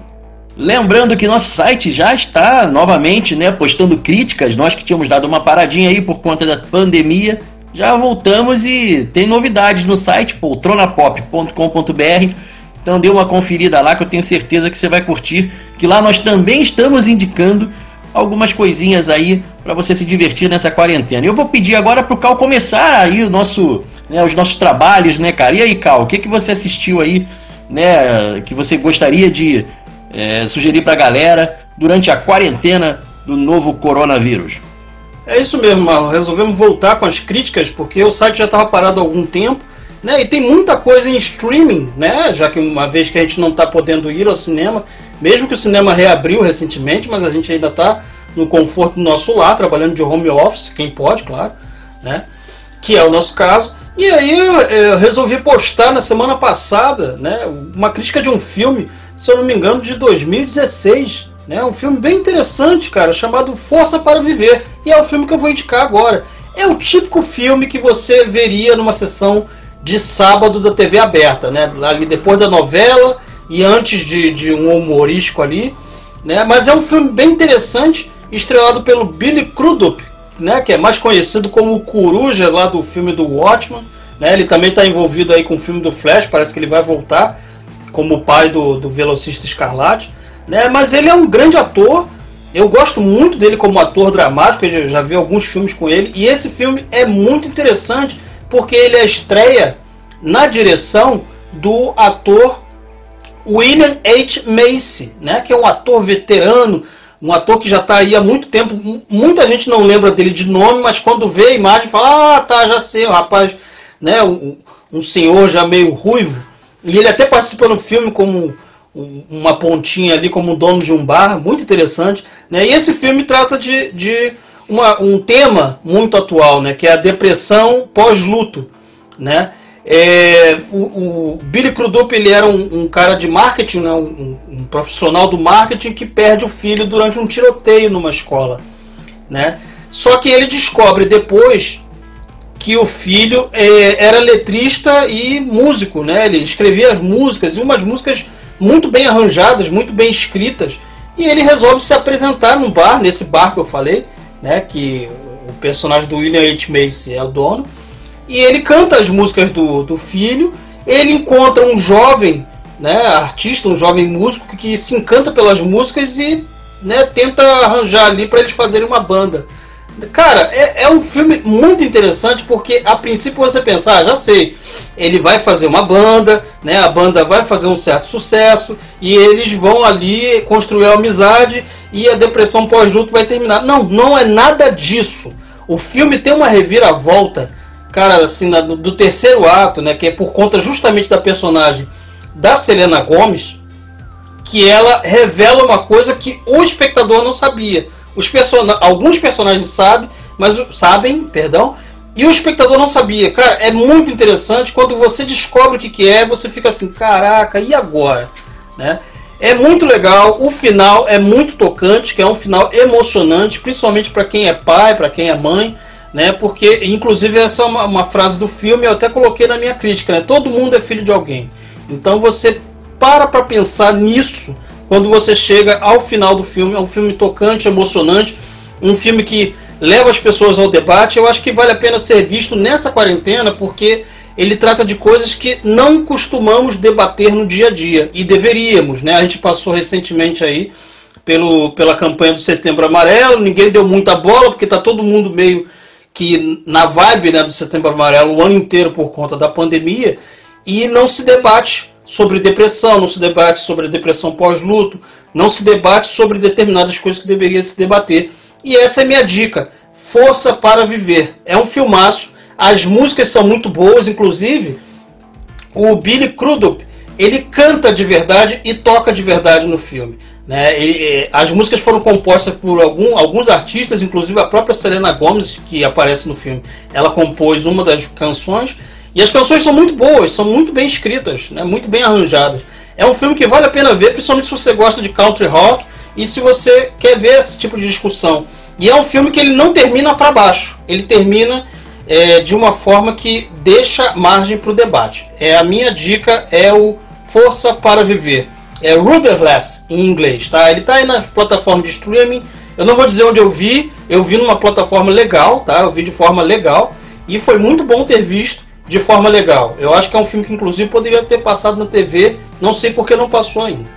Lembrando que nosso site já está novamente, né, postando críticas. Nós que tínhamos dado uma paradinha aí por conta da pandemia, já voltamos e tem novidades no site poltronapop.com.br então dê uma conferida lá que eu tenho certeza que você vai curtir, que lá nós também estamos indicando algumas coisinhas aí para você se divertir nessa quarentena. Eu vou pedir agora para o Cal começar aí o nosso, né, os nossos trabalhos, né, cara? E aí, Cal, o que, que você assistiu aí, né, que você gostaria de é, sugerir para a galera durante a quarentena do novo coronavírus?
É isso mesmo, Marlon. Resolvemos voltar com as críticas porque o site já estava parado há algum tempo né? E tem muita coisa em streaming, né? Já que uma vez que a gente não está podendo ir ao cinema, mesmo que o cinema reabriu recentemente, mas a gente ainda está no conforto do nosso lar, trabalhando de home office, quem pode, claro, né? Que é o nosso caso. E aí eu resolvi postar na semana passada, né? Uma crítica de um filme, se eu não me engano, de 2016, né? Um filme bem interessante, cara, chamado Força para Viver. E é o filme que eu vou indicar agora. É o típico filme que você veria numa sessão de sábado da TV aberta, né? Ali depois da novela e antes de, de um humorístico ali, né? Mas é um filme bem interessante, estrelado pelo Billy Crudup, né? Que é mais conhecido como o Coruja lá do filme do Watchman, né? Ele também está envolvido aí com o filme do Flash, parece que ele vai voltar como pai do, do velocista Escarlate, né? Mas ele é um grande ator. Eu gosto muito dele como ator dramático, eu já vi alguns filmes com ele, e esse filme é muito interessante porque ele é estreia na direção do ator William H. Macy, né, que é um ator veterano, um ator que já está aí há muito tempo. Muita gente não lembra dele de nome, mas quando vê a imagem fala: Ah, tá, já sei, o rapaz, né, um, um senhor já meio ruivo. E ele até participa no filme como uma pontinha ali, como dono de um bar, muito interessante. Né? E esse filme trata de, de uma, um tema muito atual, né, que é a depressão pós-luto. Né? É, o, o, Billy Crudup ele era um, um cara de marketing, né, um, um, profissional do marketing que perde o filho durante um tiroteio numa escola. Né? Só que ele descobre depois que o filho é, era letrista e músico, né? Ele escrevia as músicas e umas músicas muito bem arranjadas, muito bem escritas. E ele resolve se apresentar num bar, nesse bar que eu falei, né, que o personagem do William H. Macy é o dono, e ele canta as músicas do, do filho, ele encontra um jovem né, artista, um jovem músico que se encanta pelas músicas e né, tenta arranjar ali para eles fazerem uma banda. Cara, é, é, um filme muito interessante porque a princípio você pensa, ah, já sei, ele vai fazer uma banda, né? A banda vai fazer um certo sucesso e eles vão ali construir a amizade e a depressão pós-luto vai terminar. Não, não é nada disso. O filme tem uma reviravolta, cara, assim, na, do terceiro ato, né? Que é por conta justamente da personagem da Selena Gomes, que ela revela uma coisa que o espectador não sabia. Os person alguns personagens sabem, mas sabem, perdão, e o espectador não sabia. Cara, é muito interessante quando você descobre o que, que é, você fica assim, caraca, e agora? Né? É muito legal, o final é muito tocante, que é um final emocionante, principalmente para quem é pai, para quem é mãe, né? Porque, inclusive, essa é uma, uma, frase do filme, eu até coloquei na minha crítica, né? Todo mundo é filho de alguém. Então você para para pensar nisso quando você chega ao final do filme. É um filme tocante, emocionante, um filme que leva as pessoas ao debate. Eu acho que vale a pena ser visto nessa quarentena, porque ele trata de coisas que não costumamos debater no dia a dia e deveríamos, né? A gente passou recentemente aí pelo, pela campanha do Setembro Amarelo, ninguém deu muita bola porque está todo mundo meio que na vibe né, do Setembro Amarelo o ano inteiro por conta da pandemia e não se debate sobre depressão, não se debate sobre depressão pós-luto, não se debate sobre determinadas coisas que deveria se debater. E essa é minha dica. Força para Viver. É um filmaço. As músicas são muito boas, inclusive o Billy Crudup, ele canta de verdade e toca de verdade no filme. Né? E, as músicas foram compostas por algum, alguns artistas, inclusive a própria Selena Gomez, que aparece no filme. Ela compôs uma das canções. E as canções são muito boas, são muito bem escritas, né? muito bem arranjadas. É um filme que vale a pena ver, principalmente se você gosta de country rock e se você quer ver esse tipo de discussão. E é um filme que ele não termina para baixo, ele termina é, de uma forma que deixa margem para o debate. É a minha dica é o Força para Viver. É Rudderless em inglês, tá? Ele está aí na plataforma de streaming. Eu não vou dizer onde eu vi, eu vi numa plataforma legal, tá? Eu vi de forma legal e foi muito bom ter visto de forma legal. Eu acho que é um filme que inclusive poderia ter passado na TV, não sei por que não passou ainda.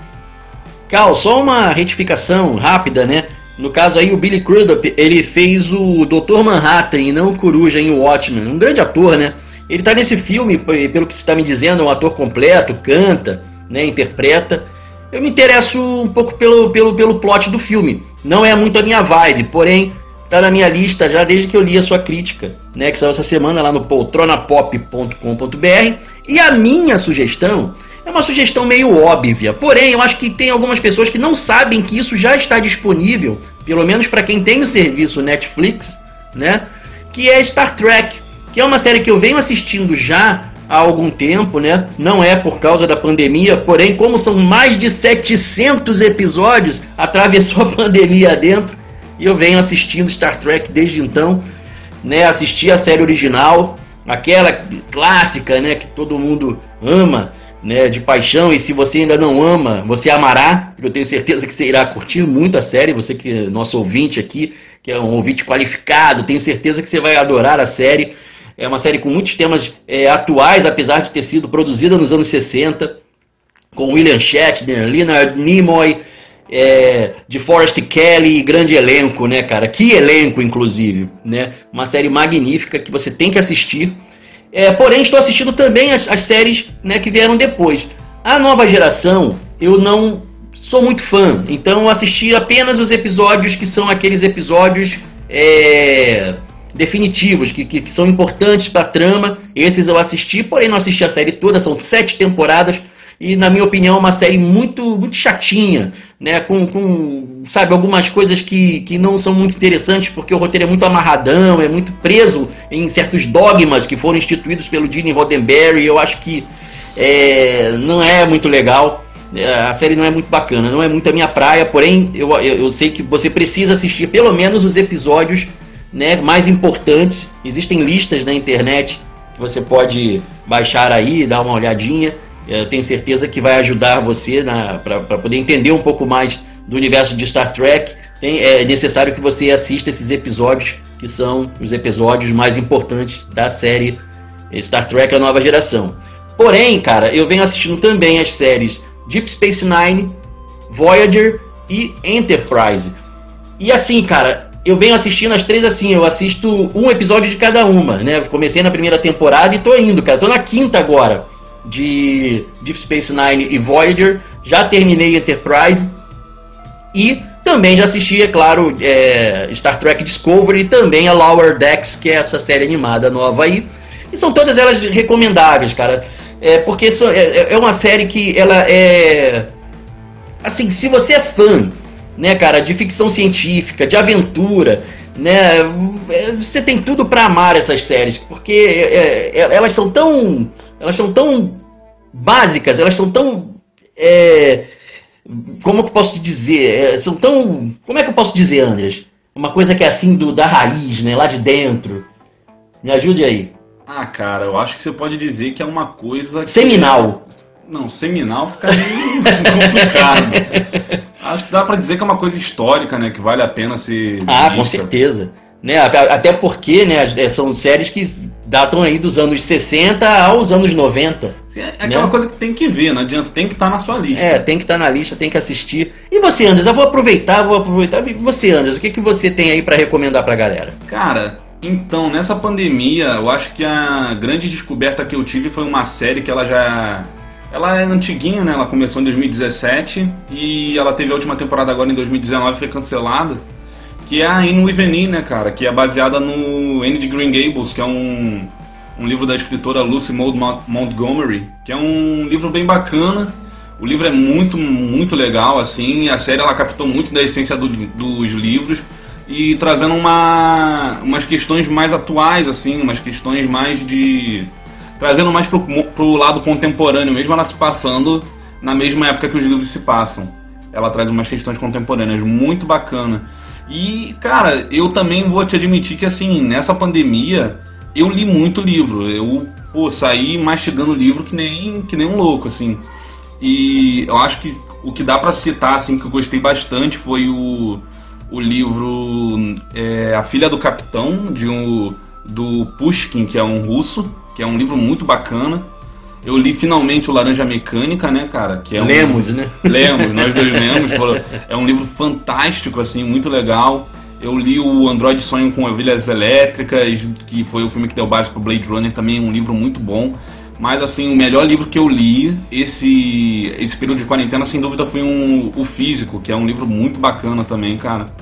Cal, só uma retificação rápida, né? No caso aí, o Billy Crudup, ele fez o Dr. Manhattan e não o Coruja em Watchmen. Um grande ator, né? Ele está nesse filme, pelo que você está me dizendo, é um ator completo, canta, né, interpreta. Eu me interesso um pouco pelo, pelo, pelo plot do filme. Não é muito a minha vibe, porém está na minha lista já desde que eu li a sua crítica, né, que saiu essa semana lá no poltronapop.com.br. E a minha sugestão é uma sugestão meio óbvia, porém eu acho que tem algumas pessoas que não sabem que isso já está disponível, pelo menos para quem tem o serviço Netflix, né, que é Star Trek, que é uma série que eu venho assistindo já há algum tempo, né? Não é por causa da pandemia, porém, como são mais de 700 episódios, atravessou a <laughs> pandemia dentro, e eu venho assistindo Star Trek desde então, né? Assisti a série original, aquela clássica, né, que todo mundo ama, né, de paixão, e se você ainda não ama, você amará, eu tenho certeza que você irá curtir muito a série, você que é nosso ouvinte aqui, que é um ouvinte qualificado, tenho certeza que você vai adorar a série. É uma série com muitos temas é, atuais, apesar de ter sido produzida nos anos 60, com William Shatner, Leonard Nimoy, é, de Forrest Kelly, grande elenco, né, cara? Que elenco, inclusive, né? Uma série magnífica que você tem que assistir. É, porém, estou assistindo também as, as, séries né, que vieram depois. A nova geração, eu não sou muito fã, então eu assisti apenas os episódios que são aqueles episódios é, definitivos, que, que, que são importantes para a trama. Esses eu assisti, porém não assisti a série toda, são sete temporadas e na minha opinião é uma série muito muito chatinha, né, com, com sabe algumas coisas que, que não são muito interessantes porque o roteiro é muito amarradão, é muito preso em certos dogmas que foram instituídos pelo Gene Roddenberry. Eu acho que é, não é muito legal. É, a série não é muito bacana, não é muito a minha praia, porém eu, eu, eu sei que você precisa assistir pelo menos os episódios né, mais importantes. Existem listas na internet que você pode baixar aí, dar uma olhadinha. Eu tenho certeza que vai ajudar você para poder entender um pouco mais do universo de Star Trek. Tem, é necessário que você assista esses episódios, que são os episódios mais importantes da série Star Trek A Nova Geração. Porém, cara, eu venho assistindo também as séries Deep Space Nine, Voyager e Enterprise. E assim, cara, eu venho assistindo as três assim, eu assisto um episódio de cada uma, né? Comecei na primeira temporada e tô indo, cara. Tô na quinta agora de Deep Space Nine e Voyager. Já terminei Enterprise e também já assisti, é claro, é, Star Trek Discovery e também a Lower Decks, que é essa série animada nova aí. E são todas elas recomendáveis, cara. É, porque é, é uma série que ela é. Assim, se você é fã, né, cara, de ficção científica, de aventura, né, é, você tem tudo para amar essas séries, porque é, é, elas são tão elas são tão básicas, elas são tão. É, como eu posso dizer? É, são tão. Como é que eu posso dizer, Andres? Uma coisa que é assim do, da raiz, né? Lá de dentro. Me ajude aí.
Ah, cara, eu acho que você pode dizer que é uma coisa.
Seminal.
Não, seminal fica <laughs> complicado. Acho que dá para dizer que é uma coisa histórica, né? Que vale a pena ser.
Ah, com certeza. né? Até porque, né, é, são séries que datam aí dos anos 60 aos anos 90.
É, é aquela né? coisa que tem que ver, não adianta, tem que estar tá na sua lista.
É, tem que estar tá na lista, tem que assistir. E você, Anderson, eu vou aproveitar, vou aproveitar. E você, Anderson, o que, que você tem aí para recomendar pra galera?
Cara, então, nessa pandemia, eu acho que a grande descoberta que eu tive foi uma série que ela já ela é antiguinha, né? Ela começou em 2017 e ela teve a última temporada agora em 2019 foi cancelada que é a In With né, cara? Que é baseada no Anne de Green Gables, que é um, um livro da escritora Lucy Maud Montgomery, que é um livro bem bacana. O livro é muito, muito legal, assim, a série ela captou muito da essência do, dos livros e trazendo uma, umas questões mais atuais, assim, umas questões mais de... trazendo mais pro, pro lado contemporâneo, mesmo ela se passando na mesma época que os livros se passam. Ela traz umas questões contemporâneas muito bacana. E, cara, eu também vou te admitir que, assim, nessa pandemia, eu li muito livro. Eu, pô, saí mastigando livro que nem, que nem um louco, assim. E eu acho que o que dá para citar, assim, que eu gostei bastante foi o, o livro é, A Filha do Capitão, de um, do Pushkin, que é um russo, que é um livro muito bacana. Eu li finalmente o Laranja Mecânica, né, cara? Que é um...
Lemos, né? <laughs>
Lemos, nós dois lemos. É um livro fantástico, assim, muito legal. Eu li o Android Sonho com Ovelhas Elétricas, que foi o filme que deu base pro Blade Runner, também um livro muito bom. Mas, assim, o melhor livro que eu li esse, esse período de quarentena, sem dúvida, foi um, O Físico, que é um livro muito bacana também, cara.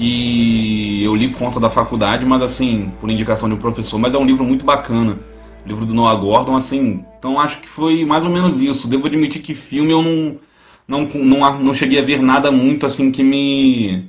Que eu li por conta da faculdade, mas, assim, por indicação de um professor. Mas é um livro muito bacana livro do Noah Gordon, assim. Então acho que foi mais ou menos isso. Devo admitir que filme eu não, não, não, não cheguei a ver nada muito assim que me.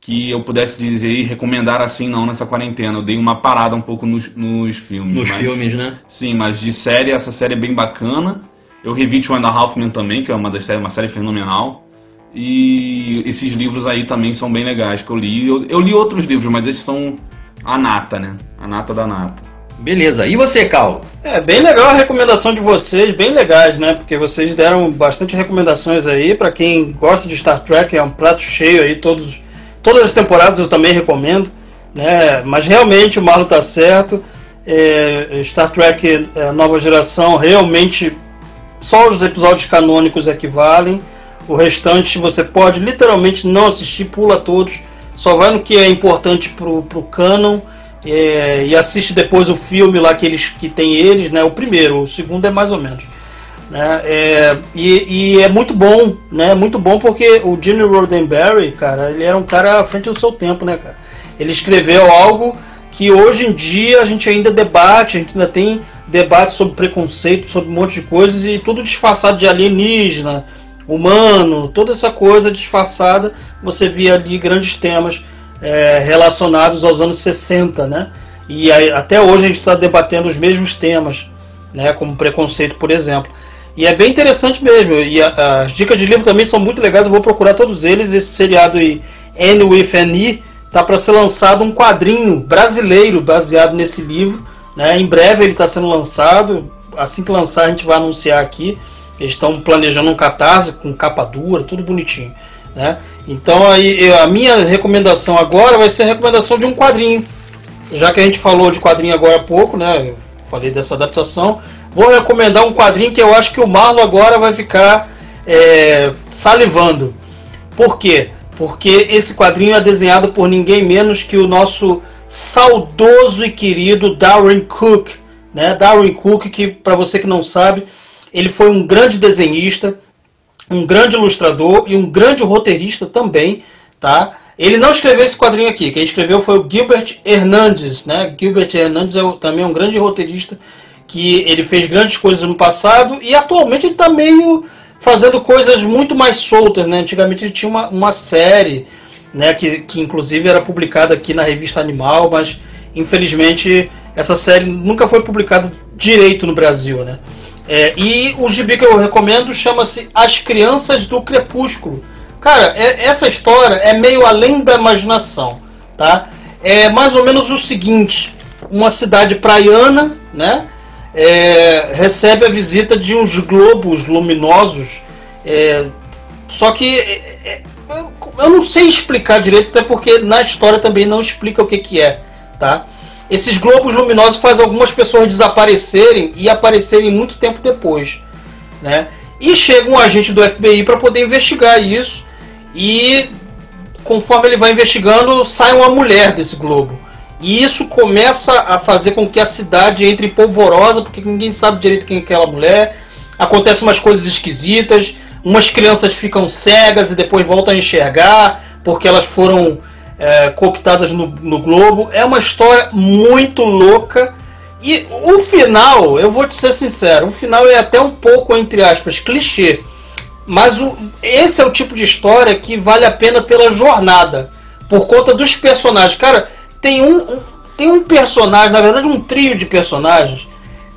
que eu pudesse dizer e recomendar assim não nessa quarentena. Eu dei uma parada um pouco nos, nos filmes.
Nos mas, filmes, né?
Sim, mas de série, essa série é bem bacana. Eu revi Two and a Half Men também, que é uma das séries, uma série fenomenal. E esses livros aí também são bem legais que eu li. Eu, eu li outros livros, mas esses são a nata, né? A nata da nata.
Beleza. E você, Cal?
É bem legal a recomendação de vocês, bem legais, né? Porque vocês deram bastante recomendações aí para quem gosta de Star Trek, é um prato cheio aí todos todas as temporadas eu também recomendo, né? Mas realmente o Marlon tá certo. É, Star Trek é, nova geração realmente só os episódios canônicos é que valem. O restante você pode literalmente não assistir, pula todos. Só vai no que é importante pro, pro canon é, e assiste depois o filme lá que eles que tem eles, né? O primeiro, o segundo é mais ou menos. Né? É, e, e, é muito bom, né? Muito bom porque o Gene Roddenberry, cara, ele era um cara à frente do seu tempo, né, cara? Ele escreveu algo que hoje em dia a gente ainda debate, a gente ainda tem debate sobre preconceito, sobre um monte de coisas e tudo disfarçado de alienígena, humano, toda essa coisa disfarçada. Você via ali grandes temas é, relacionados aos anos 60, né? E aí, até hoje a gente está debatendo os mesmos temas, né? Como preconceito, por exemplo. E é bem interessante mesmo. E a, as dicas de livro também são muito legais. Eu vou procurar todos eles. Esse seriado aí, N with N tá para ser lançado um quadrinho brasileiro baseado nesse livro. Né? Em breve ele está sendo lançado. Assim que lançar a gente vai anunciar aqui. Eles estão planejando um catarse com capa dura, tudo bonitinho. Né? Então aí a minha recomendação agora vai ser a recomendação de um quadrinho. Já que a gente falou de quadrinho agora há pouco, né? Eu falei dessa adaptação. Vou recomendar um quadrinho que eu acho que o Marlon agora vai ficar é, salivando. Por quê? Porque esse quadrinho é desenhado por ninguém menos que o nosso saudoso e querido Darwin Cook. Né? Darwin Cook, que para você que não sabe, ele foi um grande desenhista um grande ilustrador e um grande roteirista também, tá? Ele não escreveu esse quadrinho aqui, quem escreveu foi o Gilbert Hernandes, né? Gilbert Hernandes é também um grande roteirista que ele fez grandes coisas no passado e atualmente ele está meio fazendo coisas muito mais soltas, né? Antigamente ele tinha uma, uma série, né? Que, que inclusive era publicada aqui na revista Animal, mas infelizmente essa série nunca foi publicada direito no Brasil, né? É, e o gibi que eu recomendo chama-se As Crianças do Crepúsculo. Cara, é, essa história é meio além da imaginação, tá? É mais ou menos o seguinte: uma cidade praiana, né? É, recebe a visita de uns globos luminosos é, Só que é, é, eu não sei explicar direito, até porque na história também não explica o que, que é, tá? Esses globos luminosos fazem algumas pessoas desaparecerem e aparecerem muito tempo depois, né? E chega um agente do FBI para poder investigar isso e conforme ele vai investigando, sai uma mulher desse globo. E isso começa a fazer com que a cidade entre polvorosa, porque ninguém sabe direito quem é aquela mulher. Acontecem umas coisas esquisitas, umas crianças ficam cegas e depois voltam a enxergar, porque elas foram é, cooptadas no, no Globo. É uma história muito louca. E o final, eu vou te ser sincero, o final é até um pouco, entre aspas, clichê. Mas o, esse é o tipo de história que vale a pena pela jornada. Por conta dos personagens. Cara, tem um, um tem um personagem, na verdade um trio de personagens,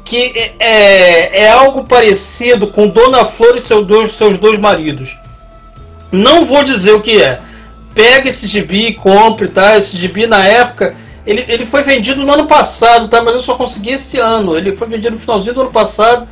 que é, é, é algo parecido com Dona Flor e seu dois, seus dois maridos. Não vou dizer o que é. Pega esse gibi compre, tá? Esse gibi na época. Ele, ele foi vendido no ano passado, tá? Mas eu só consegui esse ano. Ele foi vendido no finalzinho do ano passado.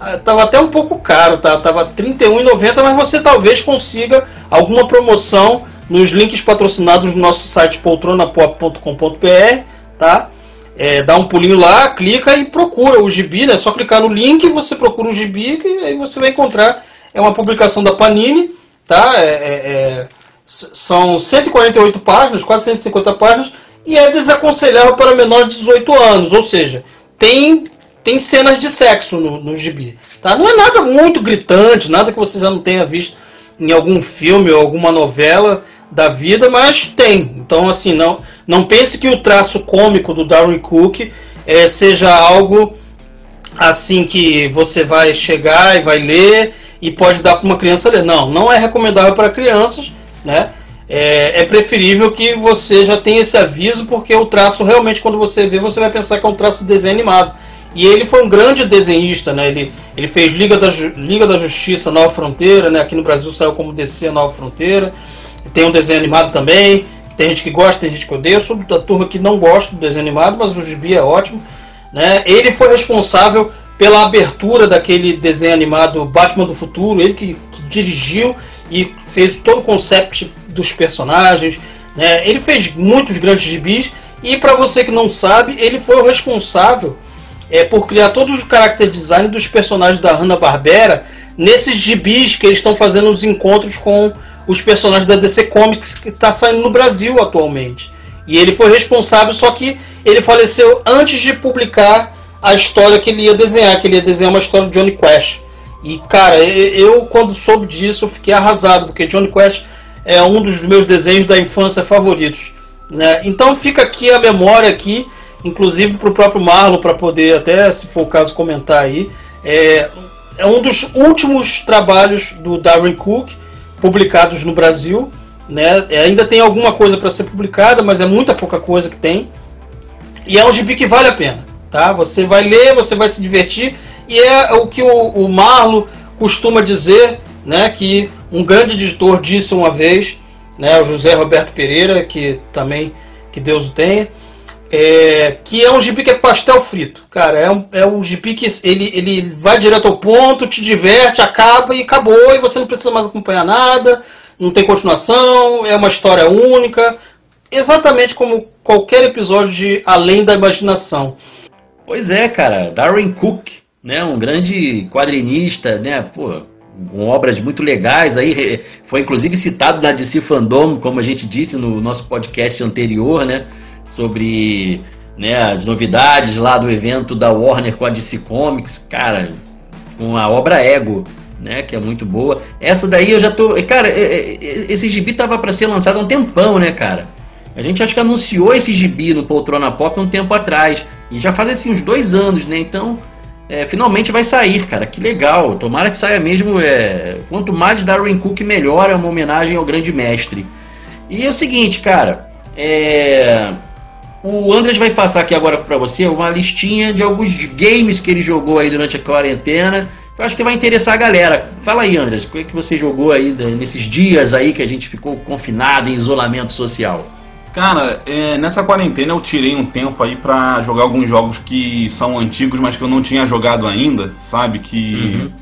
Ah, tava até um pouco caro, tá? Tava R$ 31,90, mas você talvez consiga alguma promoção nos links patrocinados no nosso site poltronapop.com.br, tá? É, dá um pulinho lá, clica e procura o gibi, né? É só clicar no link, você procura o gibi e aí você vai encontrar. É uma publicação da Panini, tá? É, é, é são 148 páginas, quase 150 páginas, e é desaconselhável para menor de 18 anos, ou seja, tem, tem cenas de sexo no, no gibi. Tá? Não é nada muito gritante, nada que você já não tenha visto em algum filme ou alguma novela da vida, mas tem. Então, assim, não, não pense que o traço cômico do Darwin Cook é, seja algo assim que você vai chegar e vai ler e pode dar para uma criança ler. Não, não é recomendável para crianças, né? É, é, preferível que você já tenha esse aviso, porque o traço realmente, quando você vê, você vai pensar que é um traço de desenho animado. E ele foi um grande desenhista, né? Ele, ele fez Liga da, Liga da Justiça Nova Fronteira, né? Aqui no Brasil saiu como DC Nova Fronteira. Tem um desenho animado também. Tem gente que gosta, tem gente que odeia. Eu sou da turma que não gosta do desenho animado, mas o Gibi é ótimo. Né? Ele foi responsável pela abertura daquele desenho animado Batman do Futuro. Ele que, que dirigiu e fez todo o concept dos personagens. Né? Ele fez muitos grandes gibis. E para você que não sabe, ele foi o responsável é, por criar todo o character design dos personagens da Hanna-Barbera nesses gibis que eles estão fazendo os encontros com os personagens da DC Comics que está saindo no Brasil atualmente. E ele foi responsável, só que ele faleceu antes de publicar a história que ele ia desenhar, que ele ia desenhar uma história de Johnny Quest. E cara, eu quando soube disso, eu fiquei arrasado, porque Johnny Quest é um dos meus desenhos da infância favoritos. Né? Então fica aqui a memória aqui, inclusive para o próprio Marlon, para poder até, se for o caso, comentar aí. É, é um dos últimos trabalhos do Darwin Cook, publicados no Brasil. Né? É, ainda tem alguma coisa para ser publicada, mas é muita pouca coisa que tem. E é um gibi que vale a pena. Tá? Você vai ler, você vai se divertir. E é o que o, o Marlo costuma dizer, né, que um grande editor disse uma vez, né, o José Roberto Pereira, que também que Deus o tenha, é, que é um gibi que é pastel frito. Cara, é um, é um gibi que ele, ele vai direto ao ponto, te diverte, acaba e acabou, e você não precisa mais acompanhar nada, não tem continuação, é uma história única, exatamente como qualquer episódio de Além da Imaginação.
Pois é, cara, Darwin Cook, né, um grande quadrinista, né, pô, com obras muito legais aí, foi inclusive citado na DC Fandom, como a gente disse no nosso podcast anterior, né, sobre né, as novidades lá do evento da Warner com a DC Comics, cara, com a obra Ego, né, que é muito boa. Essa daí eu já tô, cara, esse gibi tava para ser lançado há um tempão, né, cara? A gente acho que anunciou esse gibi no Poltrona Pop um tempo atrás e já faz assim uns dois anos, né? Então, é, finalmente vai sair, cara. Que legal. Tomara que saia mesmo. É, quanto mais Darwin Cook melhor, é uma homenagem ao grande mestre. E é o seguinte, cara. É, o Andres vai passar aqui agora para você uma listinha de alguns games que ele jogou aí durante a quarentena. Eu acho que vai interessar a galera. Fala aí, Andres, o que, é que você jogou aí nesses dias aí que a gente ficou confinado em isolamento social?
Cara, é, nessa quarentena eu tirei um tempo aí para jogar alguns jogos que são antigos, mas que eu não tinha jogado ainda, sabe? Que uhum.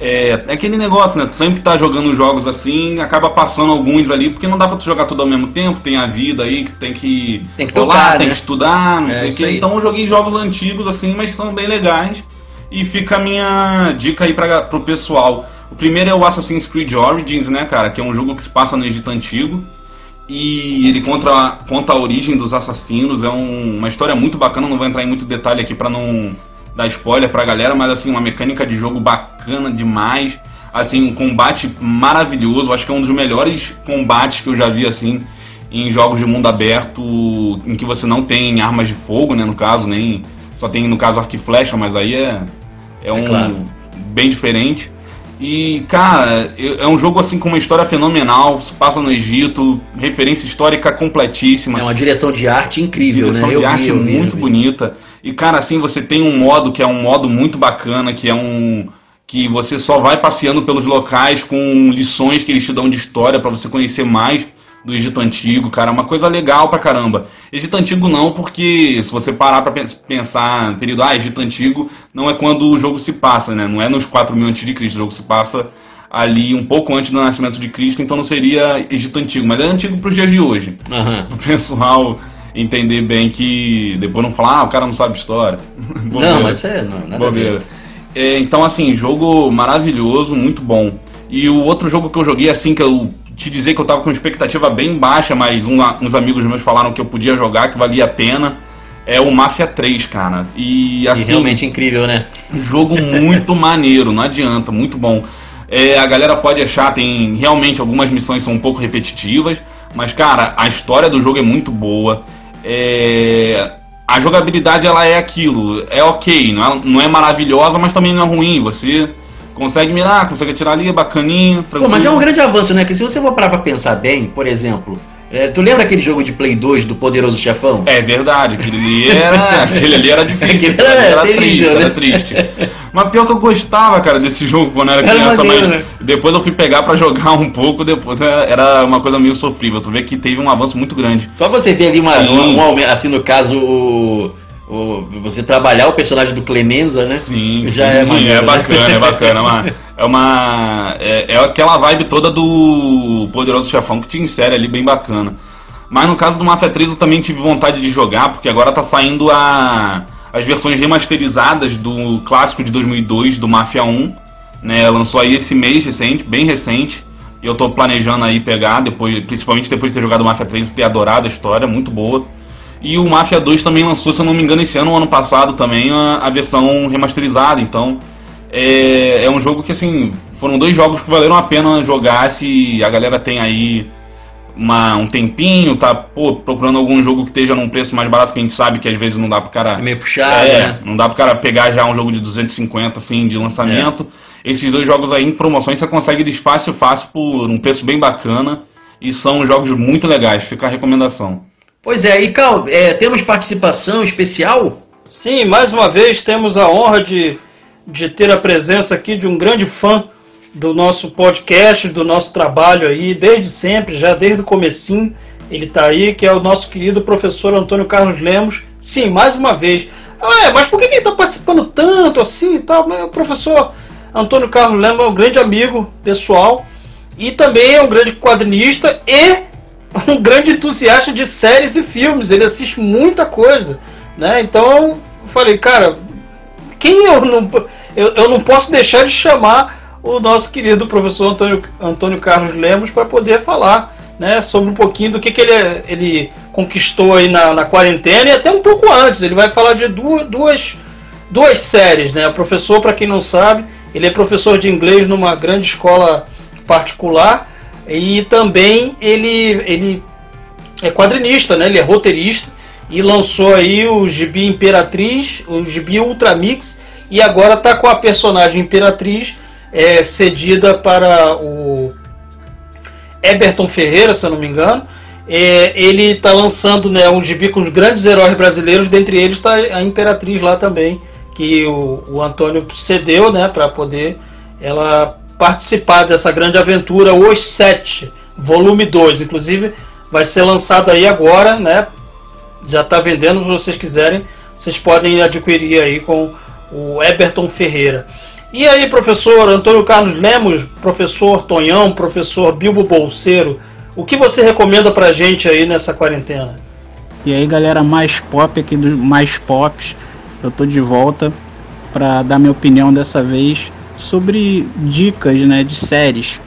é, é aquele negócio, né? Tu sempre tá jogando jogos assim, acaba passando alguns ali, porque não dá pra tu jogar tudo ao mesmo tempo, tem a vida aí que tem que,
tem que tocar,
né? tem
que
estudar, não é, sei o que. Então eu joguei jogos antigos assim, mas são bem legais. E fica a minha dica aí pra, pro pessoal. O primeiro é o Assassin's Creed Origins, né, cara? Que é um jogo que se passa no Egito Antigo. E ele conta, conta a origem dos assassinos. É um, uma história muito bacana, não vou entrar em muito detalhe aqui pra não dar spoiler pra galera, mas assim, uma mecânica de jogo bacana demais. Assim, um combate maravilhoso. Acho que é um dos melhores combates que eu já vi assim em jogos de mundo aberto, em que você não tem armas de fogo, né, no caso, nem só tem no caso arco e flecha, mas aí é é, é um claro. bem diferente. E, cara, é um jogo assim com uma história fenomenal, se passa no Egito, referência histórica completíssima.
É uma direção de arte incrível,
direção
né?
de eu arte vi, muito vi. bonita. E, cara, assim, você tem um modo que é um modo muito bacana, que é um que você só vai passeando pelos locais com lições que eles te dão de história para você conhecer mais do Egito Antigo, cara, uma coisa legal pra caramba. Egito Antigo não, porque se você parar pra pensar no período, ah, Egito Antigo, não é quando o jogo se passa, né? Não é nos 4000 a.C., o jogo se passa ali um pouco antes do nascimento de Cristo, então não seria Egito Antigo, mas é antigo pros dias de hoje.
Uhum. <laughs>
O pessoal entender bem que depois não falar, ah, o cara não sabe história. <laughs>
não, mas é, não, nada
Bobeira. É, então, assim, jogo maravilhoso, muito bom. E o outro jogo que eu joguei, assim, que eu te dizer que eu tava com expectativa bem baixa, mas um, uns amigos meus falaram que eu podia jogar, que valia a pena. É o Mafia 3, cara. E assim.
E realmente incrível, né?
Jogo <laughs> muito maneiro, não adianta, muito bom. É, a galera pode achar, tem realmente algumas missões são um pouco repetitivas, mas cara, a história do jogo é muito boa. É, a jogabilidade ela é aquilo, é ok, não é, não é maravilhosa, mas também não é ruim. Você consegue mirar, consegue atirar ali, bacaninho, tranquilo.
Pô, mas é um grande avanço, né? Que se você for parar pra pensar bem, por exemplo, é, tu lembra aquele jogo de Play 2 do Poderoso Chefão?
É verdade, aquele ali era, <laughs> aquele ali era difícil, era, era triste, né? era triste. Mas pior que eu gostava, cara, desse jogo quando eu era criança, era mas né? depois eu fui pegar para jogar um pouco, depois é, era uma coisa meio sofrível. Tu vê que teve um avanço muito grande.
Só você ver ali uma, um, um, assim no caso o o, você trabalhar o personagem do Clemenza, né?
Sim, já sim, é, maneiro, é bacana, né? é bacana. É uma, <laughs> é, uma é, é, aquela vibe toda do Poderoso Chefão que te insere ali bem bacana. Mas no caso do Mafia 3 eu também tive vontade de jogar, porque agora tá saindo a, as versões remasterizadas do clássico de 2002, do Mafia 1. Né? Lançou aí esse mês recente, bem recente. E eu tô planejando aí pegar, depois, principalmente depois de ter jogado Mafia 3 e ter adorado a história, muito boa. E o Mafia 2 também lançou, se eu não me engano, esse ano ou ano passado também, a, a versão remasterizada. Então, é, é, um jogo que, assim, foram dois jogos que valeram a pena jogar se a galera tem aí uma, um tempinho, tá pô, procurando algum jogo que esteja num preço mais barato, que a gente sabe que às vezes não dá pro cara...
É meio puxado,
é, né? Não dá pro cara pegar já um jogo de 250, assim, de lançamento. É. Esses dois jogos aí, em promoções, você consegue eles fácil, fácil, por um preço bem bacana. E são jogos muito legais, fica a recomendação.
Pois é, e Cal, é, temos participação especial?
Sim, mais uma vez temos a honra de, de ter a presença aqui de um grande fã do nosso podcast, do nosso trabalho aí, desde sempre, já desde o comecinho, ele está aí, que é o nosso querido professor Antônio Carlos Lemos. Sim, mais uma vez. Ah, é, mas por que ele está participando tanto assim e tal? O professor Antônio Carlos Lemos é um grande amigo pessoal e também é um grande quadrinista e <laughs> um grande entusiasta de séries e filmes, ele assiste muita coisa, né? Então, falei, cara, quem eu não eu, eu não posso deixar de chamar o nosso querido professor Antônio, Antônio Carlos Lemos para poder falar né, sobre um pouquinho do que, que ele, ele conquistou aí na, na quarentena e até um pouco antes. Ele vai falar de duas, duas, duas séries. Né? O professor, para quem não sabe, ele é professor de inglês numa grande escola particular e também ele, ele é quadrinista, né? Ele é roteirista e lançou aí o Gibi Imperatriz, o Gibi Ultramix e agora está com a personagem Imperatriz é, cedida para o Eberton Ferreira, se eu não me engano. É, ele está lançando né, um gibi com os grandes heróis brasileiros, dentre eles está a Imperatriz lá também, que o, o Antônio cedeu né, para poder ela participar dessa grande aventura Os Sete, volume 2. Inclusive, vai ser lançado aí agora, né? Já está vendendo, se vocês quiserem, vocês podem adquirir aí com o Eberton Ferreira. E aí, professor Antônio Carlos Lemos, professor Tonhão, professor Bilbo Bolseiro, o que você recomenda pra gente aí nessa quarentena?
E aí, galera mais pop aqui dos mais pops, eu tô de volta para dar minha opinião dessa vez sobre dicas, né, de séries.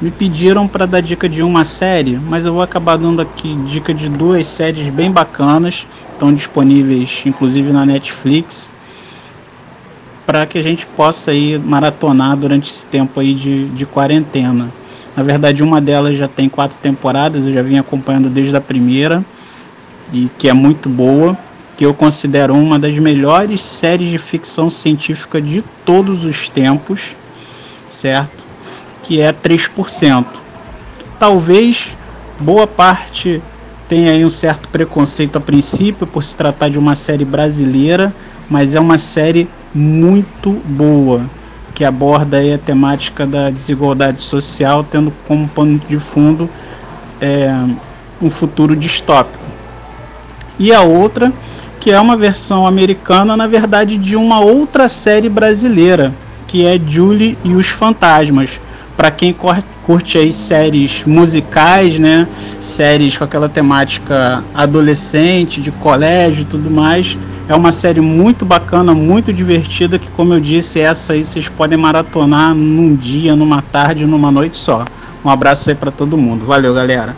Me pediram para dar dica de uma série, mas eu vou acabar dando aqui dica de duas séries bem bacanas, estão disponíveis inclusive na Netflix, para que a gente possa aí maratonar durante esse tempo aí de, de quarentena. Na verdade, uma delas já tem quatro temporadas, eu já vim acompanhando desde a primeira e que é muito boa, que eu considero uma das melhores séries de ficção científica de todos os tempos, certo? Que é 3%. Talvez boa parte tenha aí um certo preconceito a princípio por se tratar de uma série brasileira, mas é uma série muito boa que aborda a temática da desigualdade social, tendo como pano de fundo é, um futuro distópico e a outra que é uma versão americana, na verdade, de uma outra série brasileira, que é Julie e os Fantasmas. Para quem curte aí séries musicais, né, séries com aquela temática adolescente, de colégio e tudo mais, é uma série muito bacana, muito divertida, que como eu disse, essa aí vocês podem maratonar num dia, numa tarde, numa noite só. Um abraço aí para todo mundo. Valeu, galera.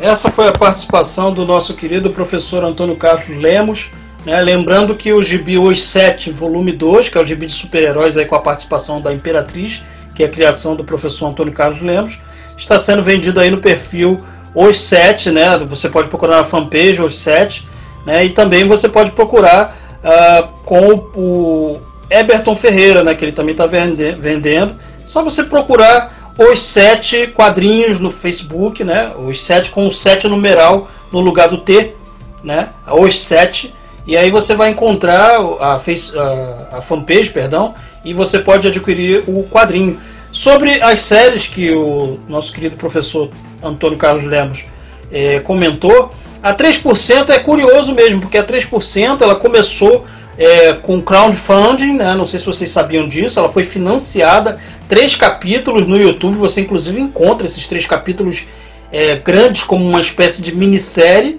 Essa foi a participação do nosso querido professor Antônio Carlos Lemos. Né? Lembrando que o Gibi Os 7, volume 2, que é o Gibi de super-heróis com a participação da Imperatriz, que é a criação do professor Antônio Carlos Lemos, está sendo vendido aí no perfil Os 7, né? Você pode procurar na fanpage Os 7, né? E também você pode procurar uh, com o, o Eberton Ferreira, né? Que ele também está vendendo. Só você procurar os sete quadrinhos no Facebook, né? Os sete com o sete numeral no lugar do T, né? Os sete. E aí você vai encontrar a, face, a, a fanpage, perdão, e você pode adquirir o quadrinho. Sobre as séries que o nosso querido professor Antônio Carlos Lemos é, comentou, a 3% é curioso mesmo, porque a 3% ela começou é, com crowdfunding, né? não sei se vocês sabiam disso, ela foi financiada, três capítulos no YouTube, você inclusive encontra esses três capítulos é, grandes como uma espécie de minissérie,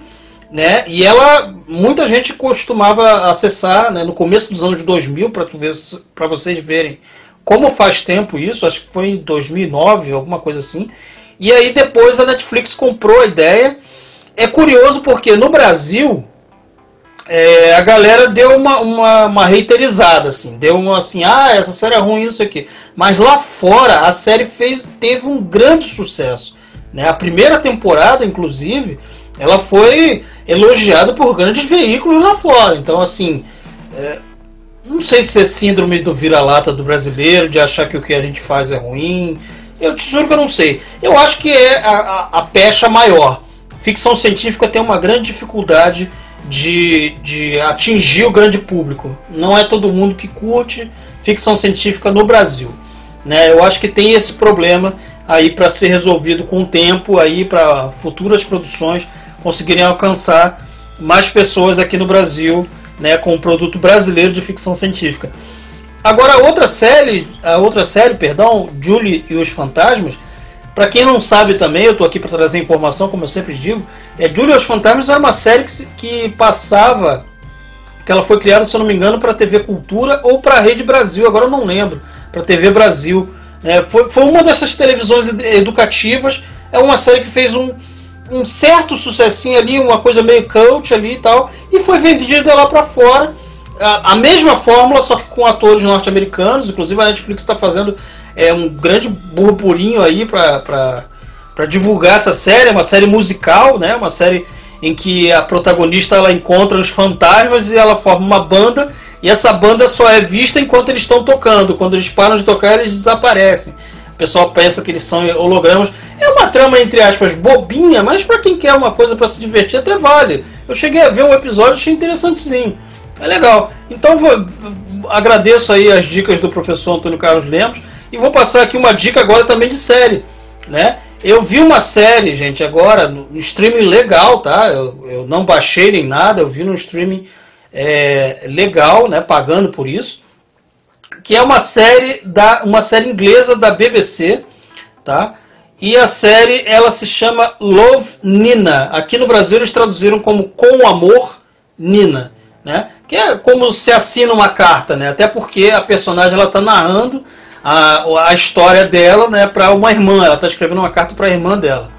né? E ela, muita gente costumava acessar né, no começo dos anos 2000 para vocês verem como faz tempo isso, acho que foi em 2009, alguma coisa assim. E aí depois a Netflix comprou a ideia. É curioso porque no Brasil é, a galera deu uma, uma, uma reiterizada, assim, deu uma assim, ah, essa série é ruim, não sei o quê. Mas lá fora a série fez, teve um grande sucesso. Né? A primeira temporada, inclusive, ela foi elogiada por grandes veículos lá fora. Então, assim, é, não sei se é síndrome do vira-lata do brasileiro, de achar que o que a gente faz é ruim. Eu te juro que eu não sei. Eu acho que é a, a, a pecha maior. Ficção científica tem uma grande dificuldade de, de atingir o grande público. Não é todo mundo que curte ficção científica no Brasil. Né? Eu acho que tem esse problema aí para ser resolvido com o tempo aí para futuras produções conseguirem alcançar mais pessoas aqui no Brasil, né, com o produto brasileiro de ficção científica. Agora a outra série, a outra série, perdão, Julie e os Fantasmas, para quem não sabe também, eu estou aqui para trazer informação, como eu sempre digo, é, Julia os Fantasmas era uma série que, que passava, que ela foi criada, se eu não me engano, para TV Cultura ou para a Rede Brasil, agora eu não lembro, para TV Brasil. É, foi, foi uma dessas televisões educativas, é uma série que fez um, um certo sucessinho ali, uma coisa meio cult ali e tal, e foi vendida lá para fora. A, a, mesma fórmula, só que com atores norte-americanos, inclusive a Netflix está fazendo é, um grande burburinho aí para para divulgar essa série, é uma série musical, né? Uma série em que a protagonista ela encontra os fantasmas e ela forma uma banda e essa banda só é vista enquanto eles estão tocando. Quando eles param de tocar, eles desaparecem. O pessoal pensa que eles são hologramas. É uma trama entre aspas bobinha, mas para quem quer uma coisa para se divertir até vale. Eu cheguei a ver um episódio, achei interessantezinho. É legal. Então vou, agradeço aí as dicas do professor Antônio Carlos Lemos e vou passar aqui uma dica agora também de série, né? Eu vi uma série, gente, agora, no streaming legal, tá? Eu, eu não baixei nem nada, eu vi no streaming é, legal, né? Pagando por isso. que é uma série da uma série inglesa da BBC, tá? E a série ela se chama Love Nina. Aqui no Brasil eles traduziram como Com Amor Nina, né? Que é como se assina uma carta, né? Até porque a personagem ela está narrando a, a história dela, né, para uma irmã. Ela está escrevendo uma carta para a irmã dela.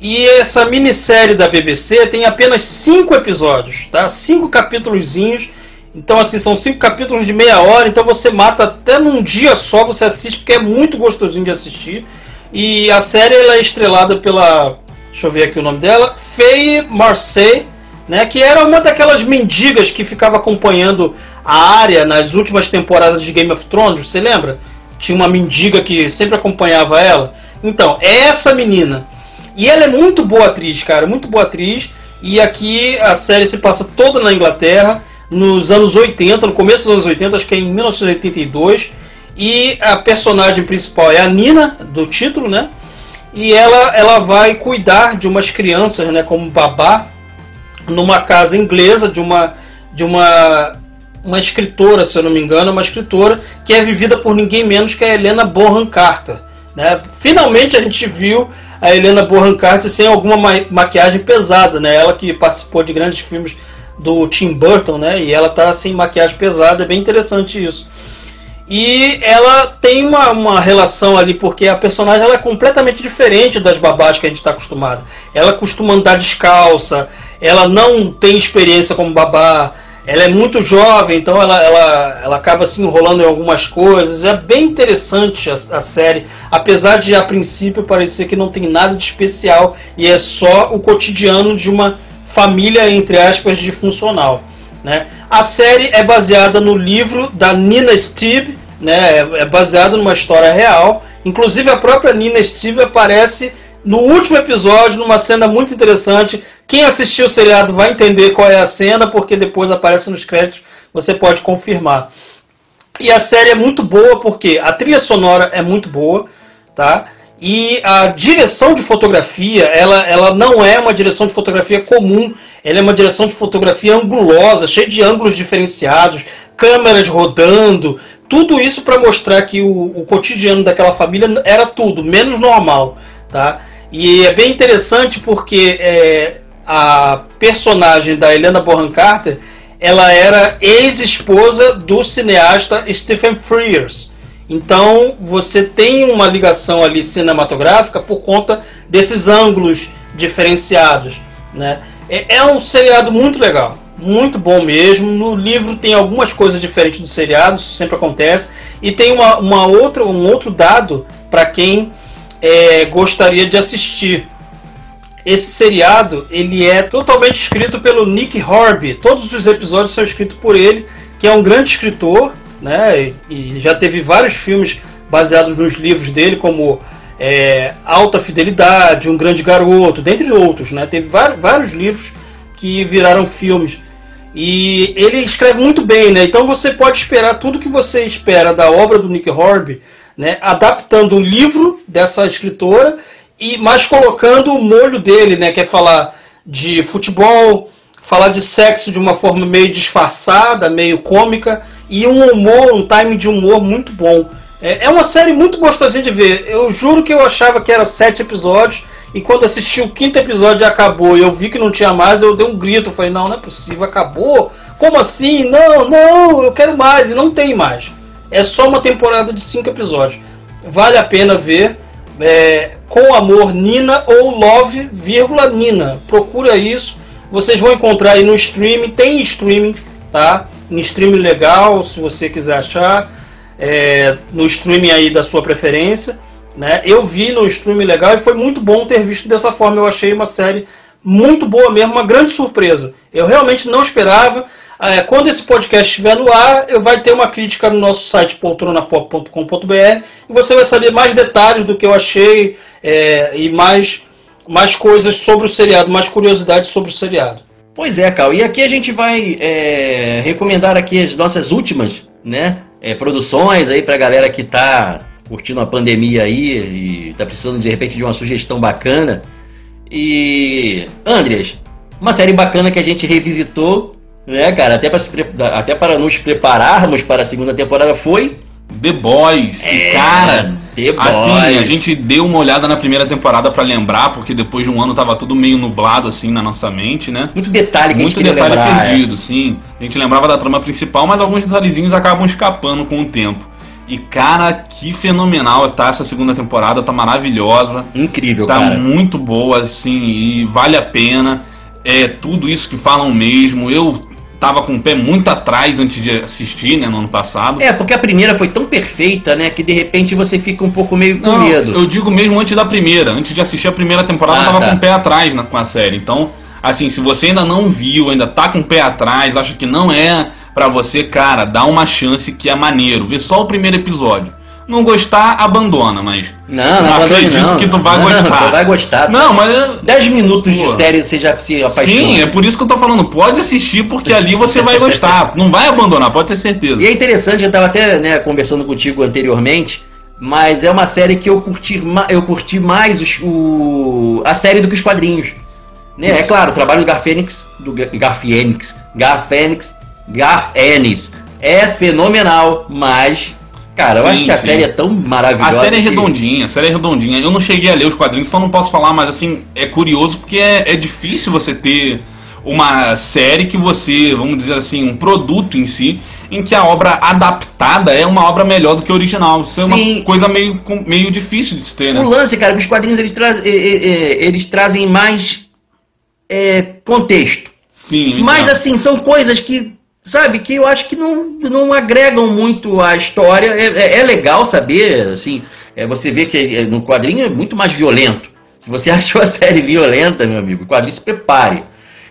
E essa minissérie da BBC tem apenas cinco episódios, tá? Cinco capítulozinhos. Então, assim, são cinco capítulos de meia hora. Então, você mata até num dia só, você assiste, porque é muito gostosinho de assistir. E a série ela é estrelada pela. Deixa eu ver aqui o nome dela. Faye Marseille, né? Que era uma daquelas mendigas que ficava acompanhando a área nas últimas temporadas de Game of Thrones. Você lembra? Tinha uma mendiga que sempre acompanhava ela. Então, é essa menina e ela é muito boa atriz, cara, muito boa atriz. E aqui a série se passa toda na Inglaterra, nos anos 80, no começo dos anos 80, acho que é em 1982. E a personagem principal é a Nina, do título, né? E ela, ela vai cuidar de umas crianças, né, como babá, numa casa inglesa de uma, de uma, uma escritora, se eu não me engano, uma escritora que é vivida por ninguém menos que a Helena Bonham Carter. Né? Finalmente a gente viu a Helena Bonham Carter sem alguma ma maquiagem pesada, né? Ela que participou de grandes filmes do Tim Burton, né? E ela tá sem maquiagem pesada, é bem interessante isso. E ela tem uma, uma relação ali, porque a personagem ela é completamente diferente das babás que a gente está acostumado. Ela costuma andar descalça, ela não tem experiência como babá, ela é muito jovem, então ela, ela, ela acaba se enrolando em algumas coisas. É bem interessante a, a, série, apesar de a princípio parecer que não tem nada de especial e é só o cotidiano de uma família, entre aspas, de funcional. Né? A série é baseada no livro da Nina Steve, né? é, baseada numa história real. Inclusive a própria Nina Steve aparece no último episódio, numa cena muito interessante, quem assistiu o seriado vai entender qual é a cena, porque depois aparece nos créditos, você pode confirmar. E a série é muito boa porque a trilha sonora é muito boa, tá? E a direção de fotografia, ela, ela não é uma direção de fotografia comum, ela é uma direção de fotografia angulosa, cheia de ângulos diferenciados, câmeras rodando, tudo isso para mostrar que o, o, cotidiano daquela família era tudo, menos normal, tá? E é bem interessante porque é, a personagem da Helena Bonham Carter, ela era ex-esposa do cineasta Stephen Frears. Então você tem uma ligação ali cinematográfica por conta desses ângulos diferenciados. Né? É, é um seriado muito legal, muito bom mesmo. No livro tem algumas coisas diferentes do seriado, isso sempre acontece. E tem uma, uma outra, um outro dado para quem é, gostaria de assistir esse seriado ele é totalmente escrito pelo Nick Horby. Todos os episódios são escritos por ele, que é um grande escritor, né? E já teve vários filmes baseados nos livros dele, como é, Alta Fidelidade, Um Grande Garoto, dentre outros, né? Teve vários, livros que viraram filmes. E ele escreve muito bem, né? Então você pode esperar tudo que você espera da obra do Nick Horby, né? Adaptando o livro dessa escritora e mas colocando o molho dele, né? Que é falar de futebol, falar de sexo de uma forma meio disfarçada, meio cômica e um humor, um time de humor muito bom. É, é uma série muito gostosinha de ver. Eu juro que eu achava que era sete episódios e quando assisti o quinto episódio e acabou e eu vi que não tinha mais, eu dei um grito. Falei, não, não é possível, acabou? Como assim? Não, não, eu quero mais. E não tem mais. É só uma temporada de cinco episódios. Vale a pena ver. É, com amor Nina ou Love, vírgula Nina. Procura isso. Vocês vão encontrar aí no streaming. Tem streaming, tá? Em streaming legal, se você quiser achar. É, no streaming aí da sua preferência. Né? Eu vi no streaming legal e foi muito bom ter visto dessa forma. Eu achei uma série muito boa mesmo, uma grande surpresa. Eu realmente não esperava. É, quando esse podcast estiver no ar, eu vai ter uma crítica no nosso site poltronapop.com.br e você vai saber mais detalhes do que eu achei é, e mais, mais coisas sobre o seriado, mais curiosidades sobre o seriado.
Pois é, Cal. E aqui a gente vai é, recomendar aqui as nossas últimas, né, é, produções aí para a galera que está curtindo a pandemia aí e está precisando de repente de uma sugestão bacana. E Andreas, uma série bacana que a gente revisitou Né, cara? Até para, pre... até para nos prepararmos para a segunda temporada foi
The Boys.
É,
e, cara,
The
assim,
Boys.
a gente deu uma olhada na primeira temporada pra lembrar, porque depois de um ano tava tudo meio nublado assim na nossa mente, né?
muito detalhe que
Muito
a gente
detalhe
lembrar. é.
perdido, sim. A gente lembrava da trama principal, mas alguns detalhezinhos acabam escapando com o tempo. E cara, que fenomenal tá essa segunda temporada, tá maravilhosa.
é. Incrível,
Tá
cara.
muito boa, assim, e vale a pena. É tudo isso que falam mesmo. Eu tava com o pé muito atrás antes de assistir, né, no ano passado.
É, porque a primeira foi tão perfeita, né, que de repente você fica um pouco meio com
Não,
medo.
eu digo mesmo antes da primeira. Antes de assistir a primeira temporada,
Ah,
eu tava
tá.
com o pé atrás na, com a série. Então, assim, se você ainda não viu, ainda tá com o pé atrás, acha que não é pra você, cara, dá uma chance que é maneiro. Vê só o primeiro episódio. Não gostar, abandona, mas.
Não, não,
acredito
não.
que tu vai
Não,
gostar.
Tu vai gostar.
Não, mas. eu-
10 minutos
Pô.
de série você já se apaixona.
Sim, é por isso que eu tô falando. Pode assistir, porque ali você vai gostar. Não vai abandonar, pode ter certeza.
E é interessante, eu tava até né, conversando contigo anteriormente, mas é uma série que eu curti, eu curti mais os- o, a série do que os quadrinhos. Né? É claro, o trabalho do Garfênix, do Ga- Garfênix, Garfênix, Garfênix é fenomenal, mas, cara, eu
Sim,
acho que a
sim.
série é tão maravilhosa.
A série é
que-
redondinha, a série é redondinha. Eu não cheguei a ler os quadrinhos, então não posso falar, mas assim, é curioso porque é, é difícil você ter uma série que você, vamos dizer assim, um produto em si, em que a obra adaptada é uma obra melhor do que a original. Isso é
Sim.
uma coisa meio, meio difícil de se ter, né?
O lance, cara, que os quadrinhos eles, tra eh, eles trazem mais eh, contexto.
Sim, eu
Mas assim, são coisas que, sabe, que eu acho que não, não agregam muito à história. É, é- é legal saber, assim, é, você vê que é, no quadrinho é muito mais violento. Se você <laughs> achou a série violenta, meu amigo, o quadrinho se prepare.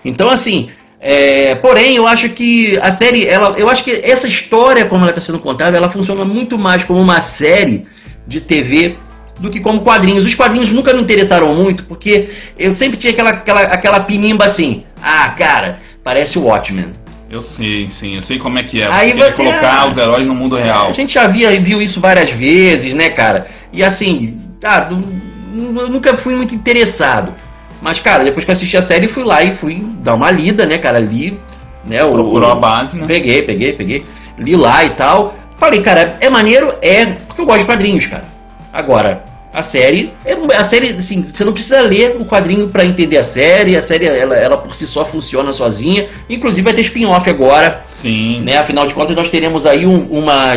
Então, assim, é, porém, eu acho que a série, ela, eu acho que essa história, como ela está sendo contada, ela funciona muito mais como uma série de TV do que como quadrinhos. Os quadrinhos nunca me interessaram muito, porque eu sempre tinha aquela, aquela, aquela pinimba assim, ah, cara, parece o Watchmen.
Eu sei, sim, eu sei como é que é.
Aí
Você colocar os heróis no mundo real.
A gente já via, viu isso várias vezes, né, cara? E assim, ah, eu nunca fui muito interessado. Mas, cara, depois que eu assisti a série, fui lá e fui dar uma lida, né, cara? Li, né? o-
Procurou
o-
a base, né?
Peguei, peguei, peguei. Li lá e tal. Falei, cara, é maneiro? É, porque eu gosto de quadrinhos, cara. Agora, a série, é, a série, assim, você não precisa ler o quadrinho pra entender a série. A série, ela, ela por si só funciona sozinha. Inclusive vai ter spin-off agora,
Sim.
né? Afinal de contas, nós teremos aí um- uma,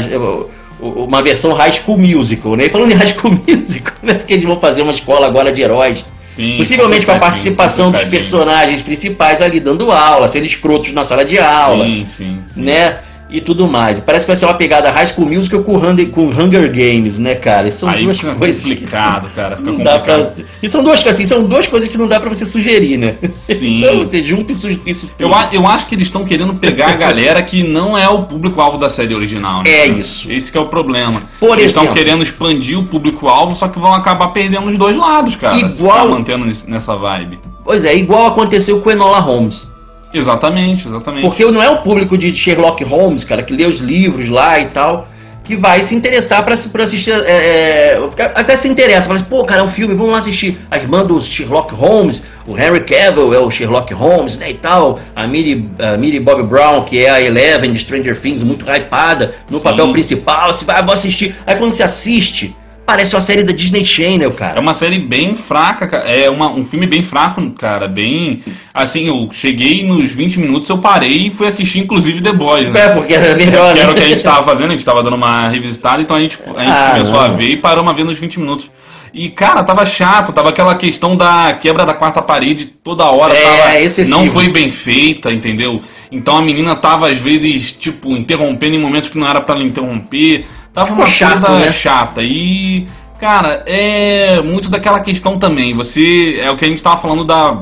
uma versão High School Musical, né? E falando em High School Musical, <laughs> né? Porque eles vão fazer uma escola agora de heróis.
sim
Possivelmente com a participação dos personagens principais ali dando aula, sendo escrotos na sala de aula
Sim, sim, sim.
né? E tudo mais. Parece que vai ser uma pegada High School Musical com Hunger, com Hunger Games, né, cara? E são
Aí
duas
fica
coisas que
complicado, cara. Fica
não dá
complicado.
pra... E são duas, assim, são duas coisas que não dá pra você sugerir, né?
Sim.
então você junta isso.
Eu, eu acho que eles estão querendo pegar a galera que não é o público-alvo da série original. né?
É isso.
Esse que é o problema.
Por
eles estão querendo expandir o público-alvo, só que vão acabar perdendo os dois lados, cara.
Igual-
ficar mantendo nessa vibe.
Pois é, igual aconteceu com Enola Holmes.
Exatamente, exatamente.
Porque não é o público de Sherlock Holmes, cara, que lê os livros lá e tal, que vai se interessar pra, pra assistir. é, é, até se interessa, fala assim, pô, cara, é um filme, vamos lá assistir. A irmã do Sherlock Holmes, o Henry Cavill é o Sherlock Holmes, né, e tal. A Millie, a Millie Bobby Brown, que é a Eleven de Stranger Things, muito hypada, no
Sim.
papel principal, você vai, vou assistir. Aí quando você assiste, parece uma série da Disney Channel, cara.
É uma série bem fraca, cara. É uma, um filme bem fraco, cara. Bem. Assim, eu cheguei nos 20 minutos, eu parei e fui assistir, inclusive, The Boys, né?
É, porque era melhor,
Que era o
né?
que a gente tava fazendo, a gente tava dando uma revisitada, então a gente, a gente
Ah,
começou
não.
a ver e parou uma vez nos 20 minutos. E, cara, tava chato, tava aquela questão da quebra da quarta parede toda hora,
É,
tava-
excessivo.
não foi bem feita, entendeu? Então a menina tava, às vezes, tipo, interrompendo em momentos que não era pra ela interromper. Tava
Ficou
uma
chato,
coisa
né?
chata. E, cara, é muito daquela questão também. Você, é o que a gente tava falando da,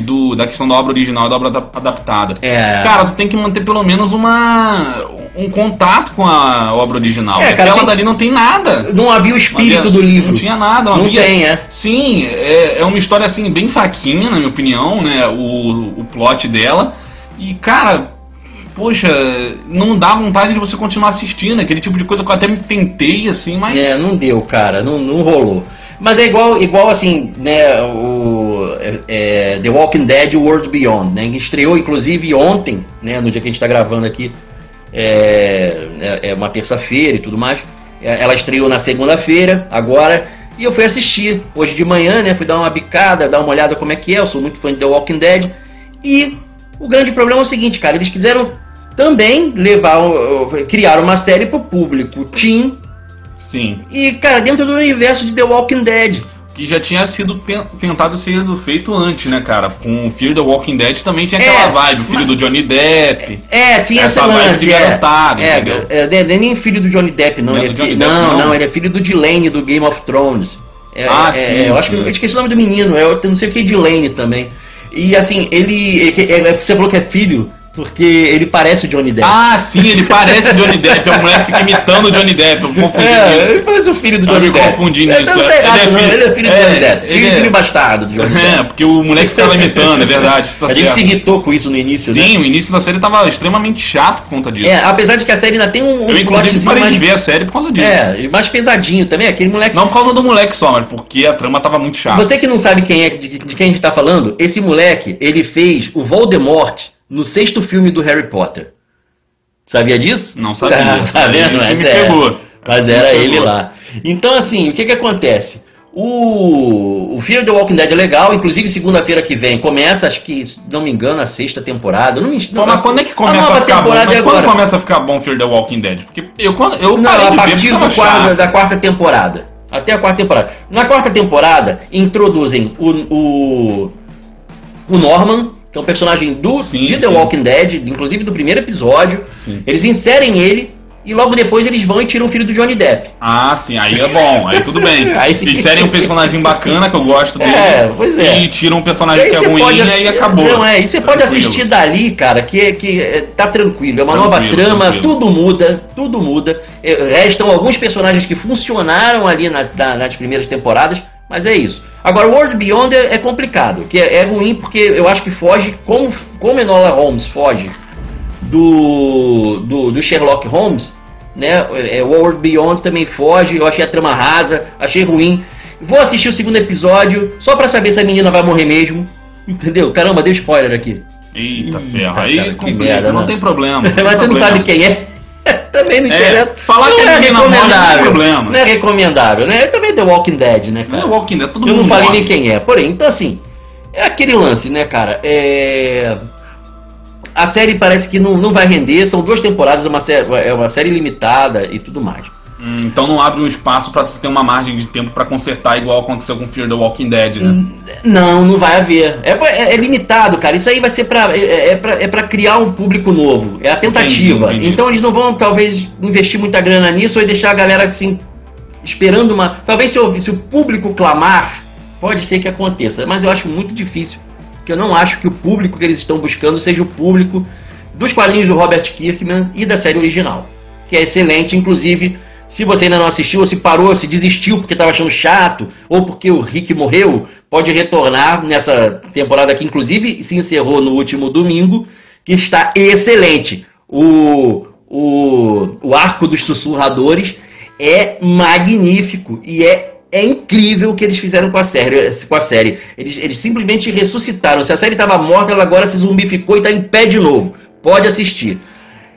do, da questão da obra original, da obra da- adaptada.
É.
Cara, tu tem que manter pelo menos uma um contato com a obra original.
É, cara,
Aquela
tem-
dali não tem nada.
Não havia o espírito
havia-
do livro.
Não tinha nada. Não,
Não
havia-
tem, é.
Sim, é, é uma história assim bem fraquinha, na minha opinião, né? O, o plot dela. E, cara, poxa, não dá vontade de você continuar assistindo. Aquele tipo de coisa que eu até me tentei, assim, mas.
É, não deu, cara, não, não rolou. Mas é igual, igual assim, né, o, é, é, The Walking Dead World Beyond, né? Que estreou inclusive ontem, né? No dia que a gente está gravando aqui, é, é, é uma terça-feira e tudo mais. É, ela estreou na segunda-feira, agora, e eu fui assistir hoje de manhã, né? Fui dar uma bicada, dar uma olhada como é que é. Eu sou muito fã de The Walking Dead. E o grande problema é o seguinte, cara, eles quiseram também levar, criar uma série para o público teen.
Sim.
E, cara, dentro do universo de The Walking Dead
que já tinha sido tentado ser feito antes, né, cara? Com o Fear the Walking Dead também tinha aquela é, vibe, o filho mas... do Johnny Depp.
É, tinha essa, essa lance, de garotado, é, é, é, nem filho do Johnny Depp, não. Não, é filho, não, não, não, ele é filho do Delane do Game of Thrones. É, ah, é, sim, eu sim. acho que eu esqueci o nome do menino, eu não sei o que de Lane também. E assim, ele, ele, você falou que é filho porque ele parece o Johnny Depp.
Ah, sim, ele parece o Johnny Depp. A mulher fica imitando o Johnny Depp. Eu confundi
é, isso. ele parece o filho do Johnny Depp.
confundindo isso.
Não sei nada, ele, é filho, ele é filho é, do Johnny Depp. Filho, é, filho bastardo do Johnny <laughs> é, Depp.
É, porque o moleque ficava imitando, é verdade.
Tá a certo. gente se irritou com isso no início,
sim, né? Sim, o início da série tava extremamente chato por conta disso.
É, apesar de que a série ainda tem um, um
Eu, inclusive, parei mais... de ver a série por causa disso.
É, mais pesadinho também. Aquele moleque...
Não por causa do moleque só, mas porque a trama tava muito chata.
Você que não sabe quem é, de, de quem a gente tá falando, esse moleque, ele fez o Voldemort no sexto filme do Harry Potter. Sabia disso?
Não sabia. Ah, <laughs>
tá vendo? Mas, me é, pegou. mas era pegou. ele lá. Então, assim, o que que acontece? O, o Fear the Walking Dead é legal, inclusive segunda-feira que vem começa, acho que, se não me engano, a sexta temporada. Não,
não, mas quando é que começa a, a ficar bom? Mas é quando começa a ficar bom Fear the Walking Dead? Porque eu, quando, eu
não, a partir do quarto, da quarta temporada. Até a quarta temporada. Na quarta temporada, introduzem o, o, o Norman, que é um personagem do sim, de The sim. Walking Dead, inclusive do primeiro episódio. Sim. Eles inserem ele e logo depois eles vão e tiram o filho do Johnny Depp.
Ah, sim, aí é bom, aí tudo bem. <laughs> aí... Inserem um personagem bacana que eu gosto dele.
É, pois é.
E tiram um personagem que é ruim e aí acabou.
Não, é, e você pode assistir dali, cara, que, que é, tá tranquilo. É uma tranquilo, nova trama, tranquilo. tudo muda, tudo muda. Restam alguns personagens que funcionaram ali nas, nas primeiras temporadas, mas é isso. Agora, World Beyond é, é complicado, que é, é, ruim porque eu acho que foge, como, como Enola Holmes foge do, do, do Sherlock Holmes, né? É, World Beyond também foge, eu achei a trama rasa, achei ruim. Vou assistir o segundo episódio só pra saber se a menina vai morrer mesmo. <laughs> Entendeu? Caramba, deu spoiler aqui.
Eita, ferro. Aí que merda, não, não tem problema. Não <laughs>
tem Mas
você
não sabe quem é. <laughs> também não é, interessa.
falar não que é recomendável. Não, problema.
não é recomendável, né? Também The Walking Dead, né, cara?
É Walking Dead, todo
Eu não falei nem quem é. Porém, então assim, é aquele lance, né, cara? É... A série parece que não, não vai render, são duas temporadas, é uma série, é uma série limitada e tudo mais.
Hum, então não abre um espaço para você ter uma margem de tempo para consertar igual aconteceu com Fear the Walking Dead, né? Hum,
não, não vai haver. É, é, é limitado, cara. Isso aí vai ser para é, é, pra, é pra criar um público novo. É a tentativa. Entendi, entendi. Então eles não vão talvez investir muita grana nisso ou deixar a galera assim esperando uma. Talvez se, se o público clamar, pode ser que aconteça. Mas eu acho muito difícil. Porque eu não acho que o público que eles estão buscando seja o público dos quadrinhos do Robert Kirkman e da série original. Que é excelente, inclusive se você ainda não assistiu, ou se parou, se desistiu porque estava achando chato, ou porque o Rick morreu, pode retornar nessa temporada que inclusive se encerrou no último domingo, que está excelente. O, o, o arco dos sussurradores é magnífico e é é incrível o que eles fizeram com a série. Com a série. Eles, eles simplesmente ressuscitaram. Se a série estava morta, ela agora se zumbificou e está em pé de novo. Pode assistir.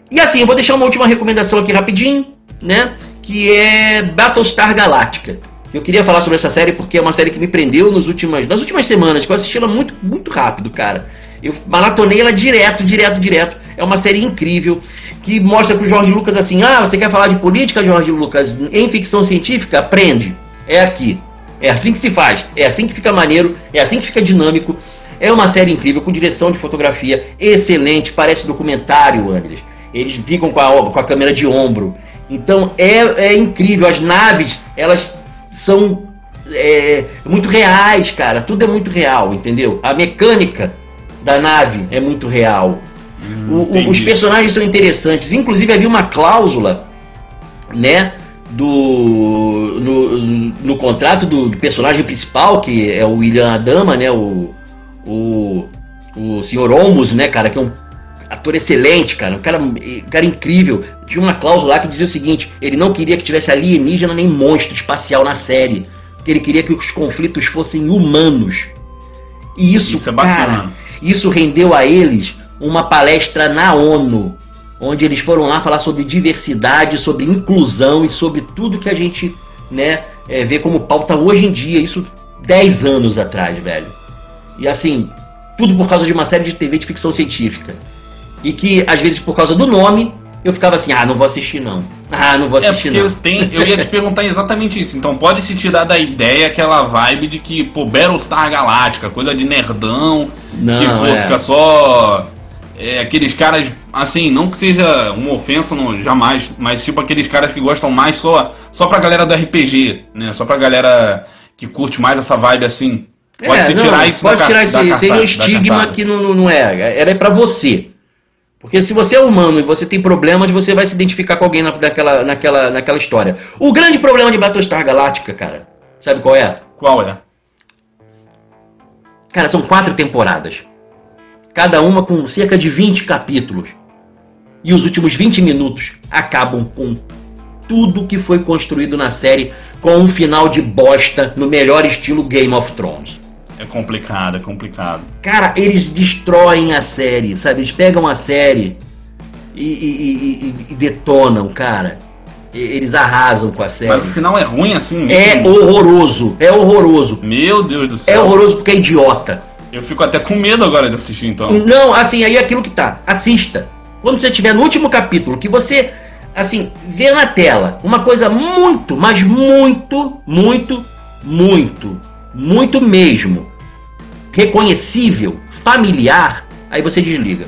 E assim, eu vou deixar uma última recomendação aqui rapidinho, né? Que é Battlestar Galactica. Eu queria falar sobre essa série porque é uma série que me prendeu nos últimas, nas últimas semanas, eu assisti ela muito, muito rápido, cara. Eu maratonei ela direto, direto, direto. É uma série incrível que mostra pro Jorge Lucas assim: ah, você quer falar de política, Jorge Lucas, em ficção científica? Aprende. É aqui. É assim que se faz. É assim que fica maneiro. É assim que fica dinâmico. É uma série incrível, com direção de fotografia excelente. Parece documentário, Andres. Eles ficam com a, com a câmera de ombro. Então é, é incrível, as naves elas são é, muito reais, cara. Tudo é muito real, entendeu? A mecânica da nave é muito real. Hum, o, os personagens são interessantes. Inclusive havia uma cláusula, né? Do, no, no contrato do, do, personagem principal, que é o William Adama, né? O, o, o Sr. Olmos, né, cara, que é um ator excelente, cara, um cara, um cara incrível. Tinha uma cláusula lá que dizia o seguinte: ele não queria que tivesse alienígena nem monstro espacial na série, porque ele queria que os conflitos fossem humanos. E isso,
Isso é
cara,
bacana.
isso rendeu a eles uma palestra na ONU, onde eles foram lá falar sobre diversidade, sobre inclusão e sobre tudo que a gente né, é, vê como pauta hoje em dia, isso 10 anos atrás, velho. E assim, tudo por causa de uma série de TV de ficção científica. E que, às vezes, por causa do nome, eu ficava assim, ah, não vou assistir não. Ah, não vou
É
assistir
porque
não.
eu, tem, eu ia te perguntar exatamente isso. Então pode se tirar da ideia aquela vibe de que, pô, Battlestar Galáctica, coisa de nerdão,
Não,
que pô,
é.
fica só. é, aqueles caras, assim, não que seja uma ofensa, não, jamais, mas tipo aqueles caras que gostam mais só, só pra galera do RPG, né? Só pra galera que curte mais essa vibe assim. Pode
É,
se
não,
tirar isso
pode
da,
tirar isso
da
aí. Seria um estigma que não, não- não é. Era pra você. Porque se você é humano e você tem problemas, você vai se identificar com alguém na- naquela, naquela, naquela história. O grande problema de Battlestar Galactica, cara, sabe qual é?
Qual é?
Cara, são quatro temporadas. Cada uma com cerca de 20 capítulos. E os últimos 20 minutos acabam com tudo que foi construído na série com um final de bosta no melhor estilo Game of Thrones.
É complicado, é complicado.
Cara, eles destroem a série, sabe? Eles pegam a série e, e- e- e- detonam, cara. Eles arrasam com a série.
Mas o final é ruim assim
É
mesmo?
horroroso, é horroroso.
Meu Deus do
É
céu.
horroroso porque é idiota.
Eu fico até com medo agora de assistir então.
Não, assim, aí é aquilo que tá. Assista. Quando você estiver no último capítulo, que você, assim, vê na tela uma coisa muito, mas muito, muito, muito, muito mesmo reconhecível, familiar, aí você desliga.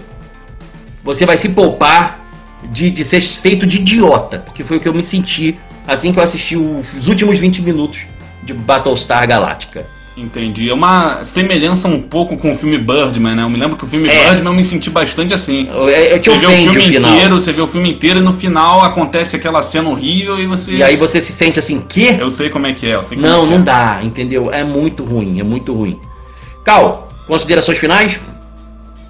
Você vai se poupar de, de ser feito de idiota, porque foi o que eu me senti assim que eu assisti os últimos 20 minutos de Battlestar Galactica.
Entendi. É uma semelhança um pouco com o filme Birdman, né? Eu me lembro que o filme
É.
Birdman eu me senti bastante assim.
É, é, te
Você vê o filme
o final.
inteiro, você vê o filme inteiro e no final acontece aquela cena horrível e você.
E aí você se sente assim, que?
Eu sei como é que é, eu sei como
Não,
é que
não
é.
dá, entendeu? É muito ruim, é muito ruim. Cal, considerações finais?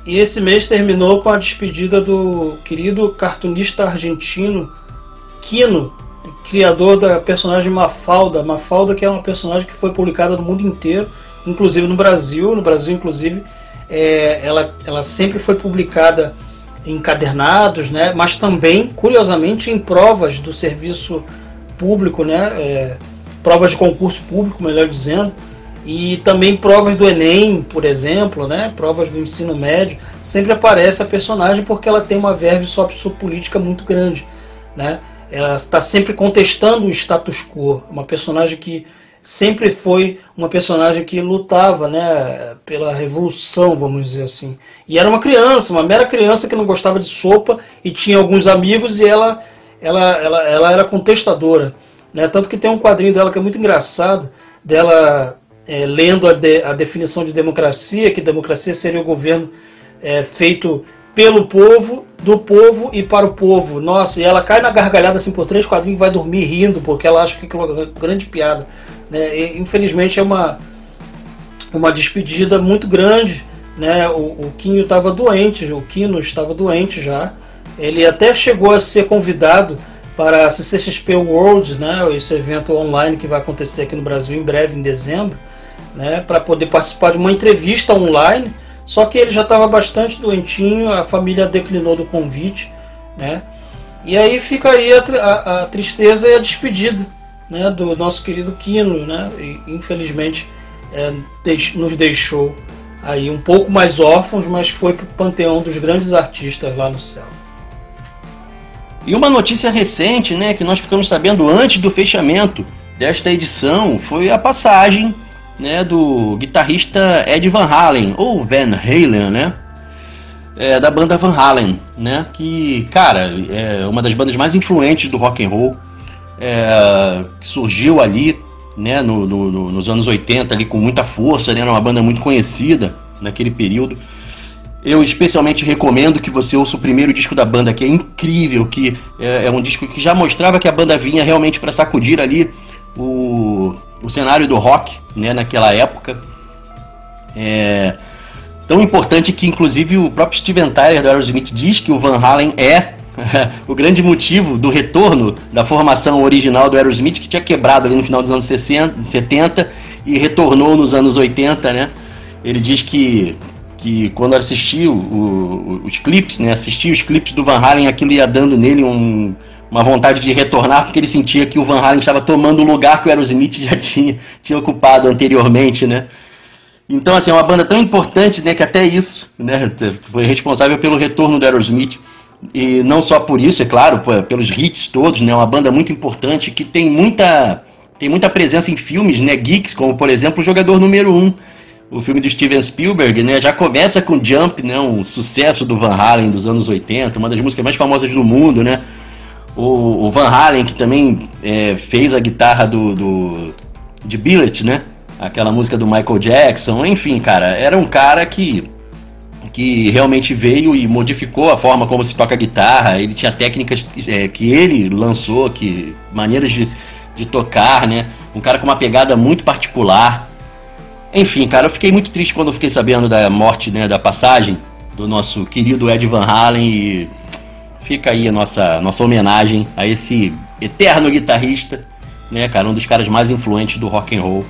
E esse mês terminou com a despedida do querido cartunista argentino Kino, criador da personagem Mafalda. Mafalda que é uma personagem que foi publicada no mundo inteiro, inclusive no Brasil. No Brasil, inclusive, é, ela, ela sempre foi publicada em encadernados, né? mas também, curiosamente, em provas do serviço público, né? É, provas de concurso público, melhor dizendo e também provas do Enem, por exemplo, né? provas do ensino médio, sempre aparece a personagem porque ela tem uma verve sociopolítica muito grande. Né? Ela está sempre contestando o status quo, uma personagem que sempre foi uma personagem que lutava né, pela revolução, vamos dizer assim. E era uma criança, uma mera criança que não gostava de sopa e tinha alguns amigos e ela, ela, ela, ela era contestadora. Né? Tanto que tem um quadrinho dela que é muito engraçado, dela é, lendo a, de- a definição de democracia, que democracia seria o governo é, feito pelo povo, do povo e para o povo. Nossa, e ela cai na gargalhada assim por três quadrinhos e vai dormir rindo, porque ela acha que é uma grande piada. Né? E, infelizmente é uma, uma despedida muito grande. Né? O, o Quinho estava doente, o Quino estava doente já. Ele até chegou a ser convidado para a CCXP World, né, esse evento online que vai acontecer aqui no Brasil em breve, em dezembro, né, para poder participar de uma entrevista online. Só que ele já estava bastante doentinho, a família declinou do convite, né? E aí fica aí a, a- a tristeza e a despedida, né, do nosso querido Kino, né? E, infelizmente é, deix- nos deixou aí um pouco mais órfãos, mas foi para o panteão dos grandes artistas lá no céu.
E uma notícia recente, né, que nós ficamos sabendo antes do fechamento desta edição, foi a passagem, né, do guitarrista Ed Van Halen, ou Van Halen, né, é, da banda Van Halen, né, que, cara, é uma das bandas mais influentes do rock and roll, é, que surgiu ali, né, no- no- no- nos anos 80 ali com muita força, né, era uma banda muito conhecida naquele período. Eu especialmente recomendo que você ouça o primeiro disco da banda, que é incrível, que é, é um disco que já mostrava que a banda vinha realmente para sacudir ali o, o cenário do rock, né, naquela época. É tão importante que inclusive o próprio Steven Tyler do Aerosmith diz que o Van Halen é <laughs> o grande motivo do retorno da formação original do Aerosmith, que tinha quebrado ali no final dos anos 60, 70 e retornou nos anos 80, né? Ele diz que, que quando assistiu os clipes, né, assistia os clipes do Van Halen, aquilo ia dando nele um, uma vontade de retornar, porque ele sentia que o Van Halen estava tomando o lugar que o Aerosmith já <laughs> tinha, tinha ocupado anteriormente, né? Então, assim, é uma banda tão importante, né, que até isso, né, foi responsável pelo retorno do Aerosmith. E não só por isso, é claro, pelos hits todos, né, uma banda muito importante que tem muita, tem muita presença em filmes, né, geeks, como por exemplo o Jogador Número 1, o filme do Steven Spielberg, né, já começa com Jump, né, um sucesso do Van Halen dos anos 80, uma das músicas mais famosas do mundo, né, o, o Van Halen, que também é, fez a guitarra do, do, de Billet, né? Aquela música do Michael Jackson. Enfim, cara, era um cara que, que realmente veio e modificou a forma como se toca guitarra. Ele tinha técnicas é, que ele lançou, que maneiras de, de tocar, né? Um cara com uma pegada muito particular. Enfim, cara, eu fiquei muito triste quando eu fiquei sabendo da morte, né, da passagem do nosso querido Ed Van Halen e fica aí a nossa, nossa homenagem a esse eterno guitarrista, né, cara, um dos caras mais influentes do rock and roll,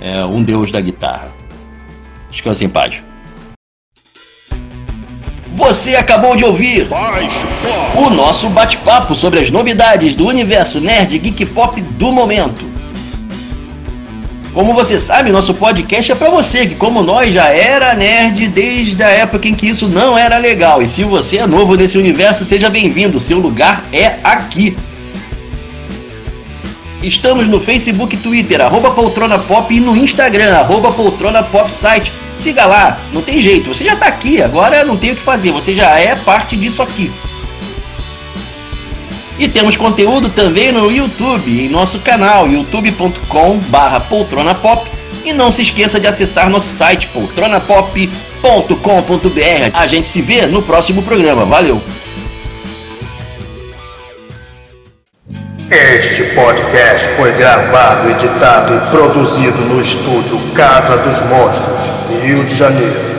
é, um deus da guitarra. Descanse em paz. Você acabou de ouvir o nosso bate-papo sobre as novidades do universo nerd geek pop do momento. Como você sabe, nosso podcast é para você que, como nós, já era nerd desde a época em que isso não era legal. E se você é novo nesse universo, seja bem-vindo. Seu lugar é aqui. Estamos no Facebook, Twitter, arroba Poltrona Pop e no Instagram, arroba Poltrona Pop Site. Siga lá, não tem jeito, você já está aqui, agora não tem o que fazer, você já é parte disso aqui. E temos conteúdo também no YouTube, em nosso canal youtube.com barra poltronapop e não se esqueça de acessar nosso site poltronapop.com.br. A gente se vê no próximo programa. Valeu!
Este podcast foi gravado, editado e produzido no estúdio Casa dos Monstros, Rio de Janeiro.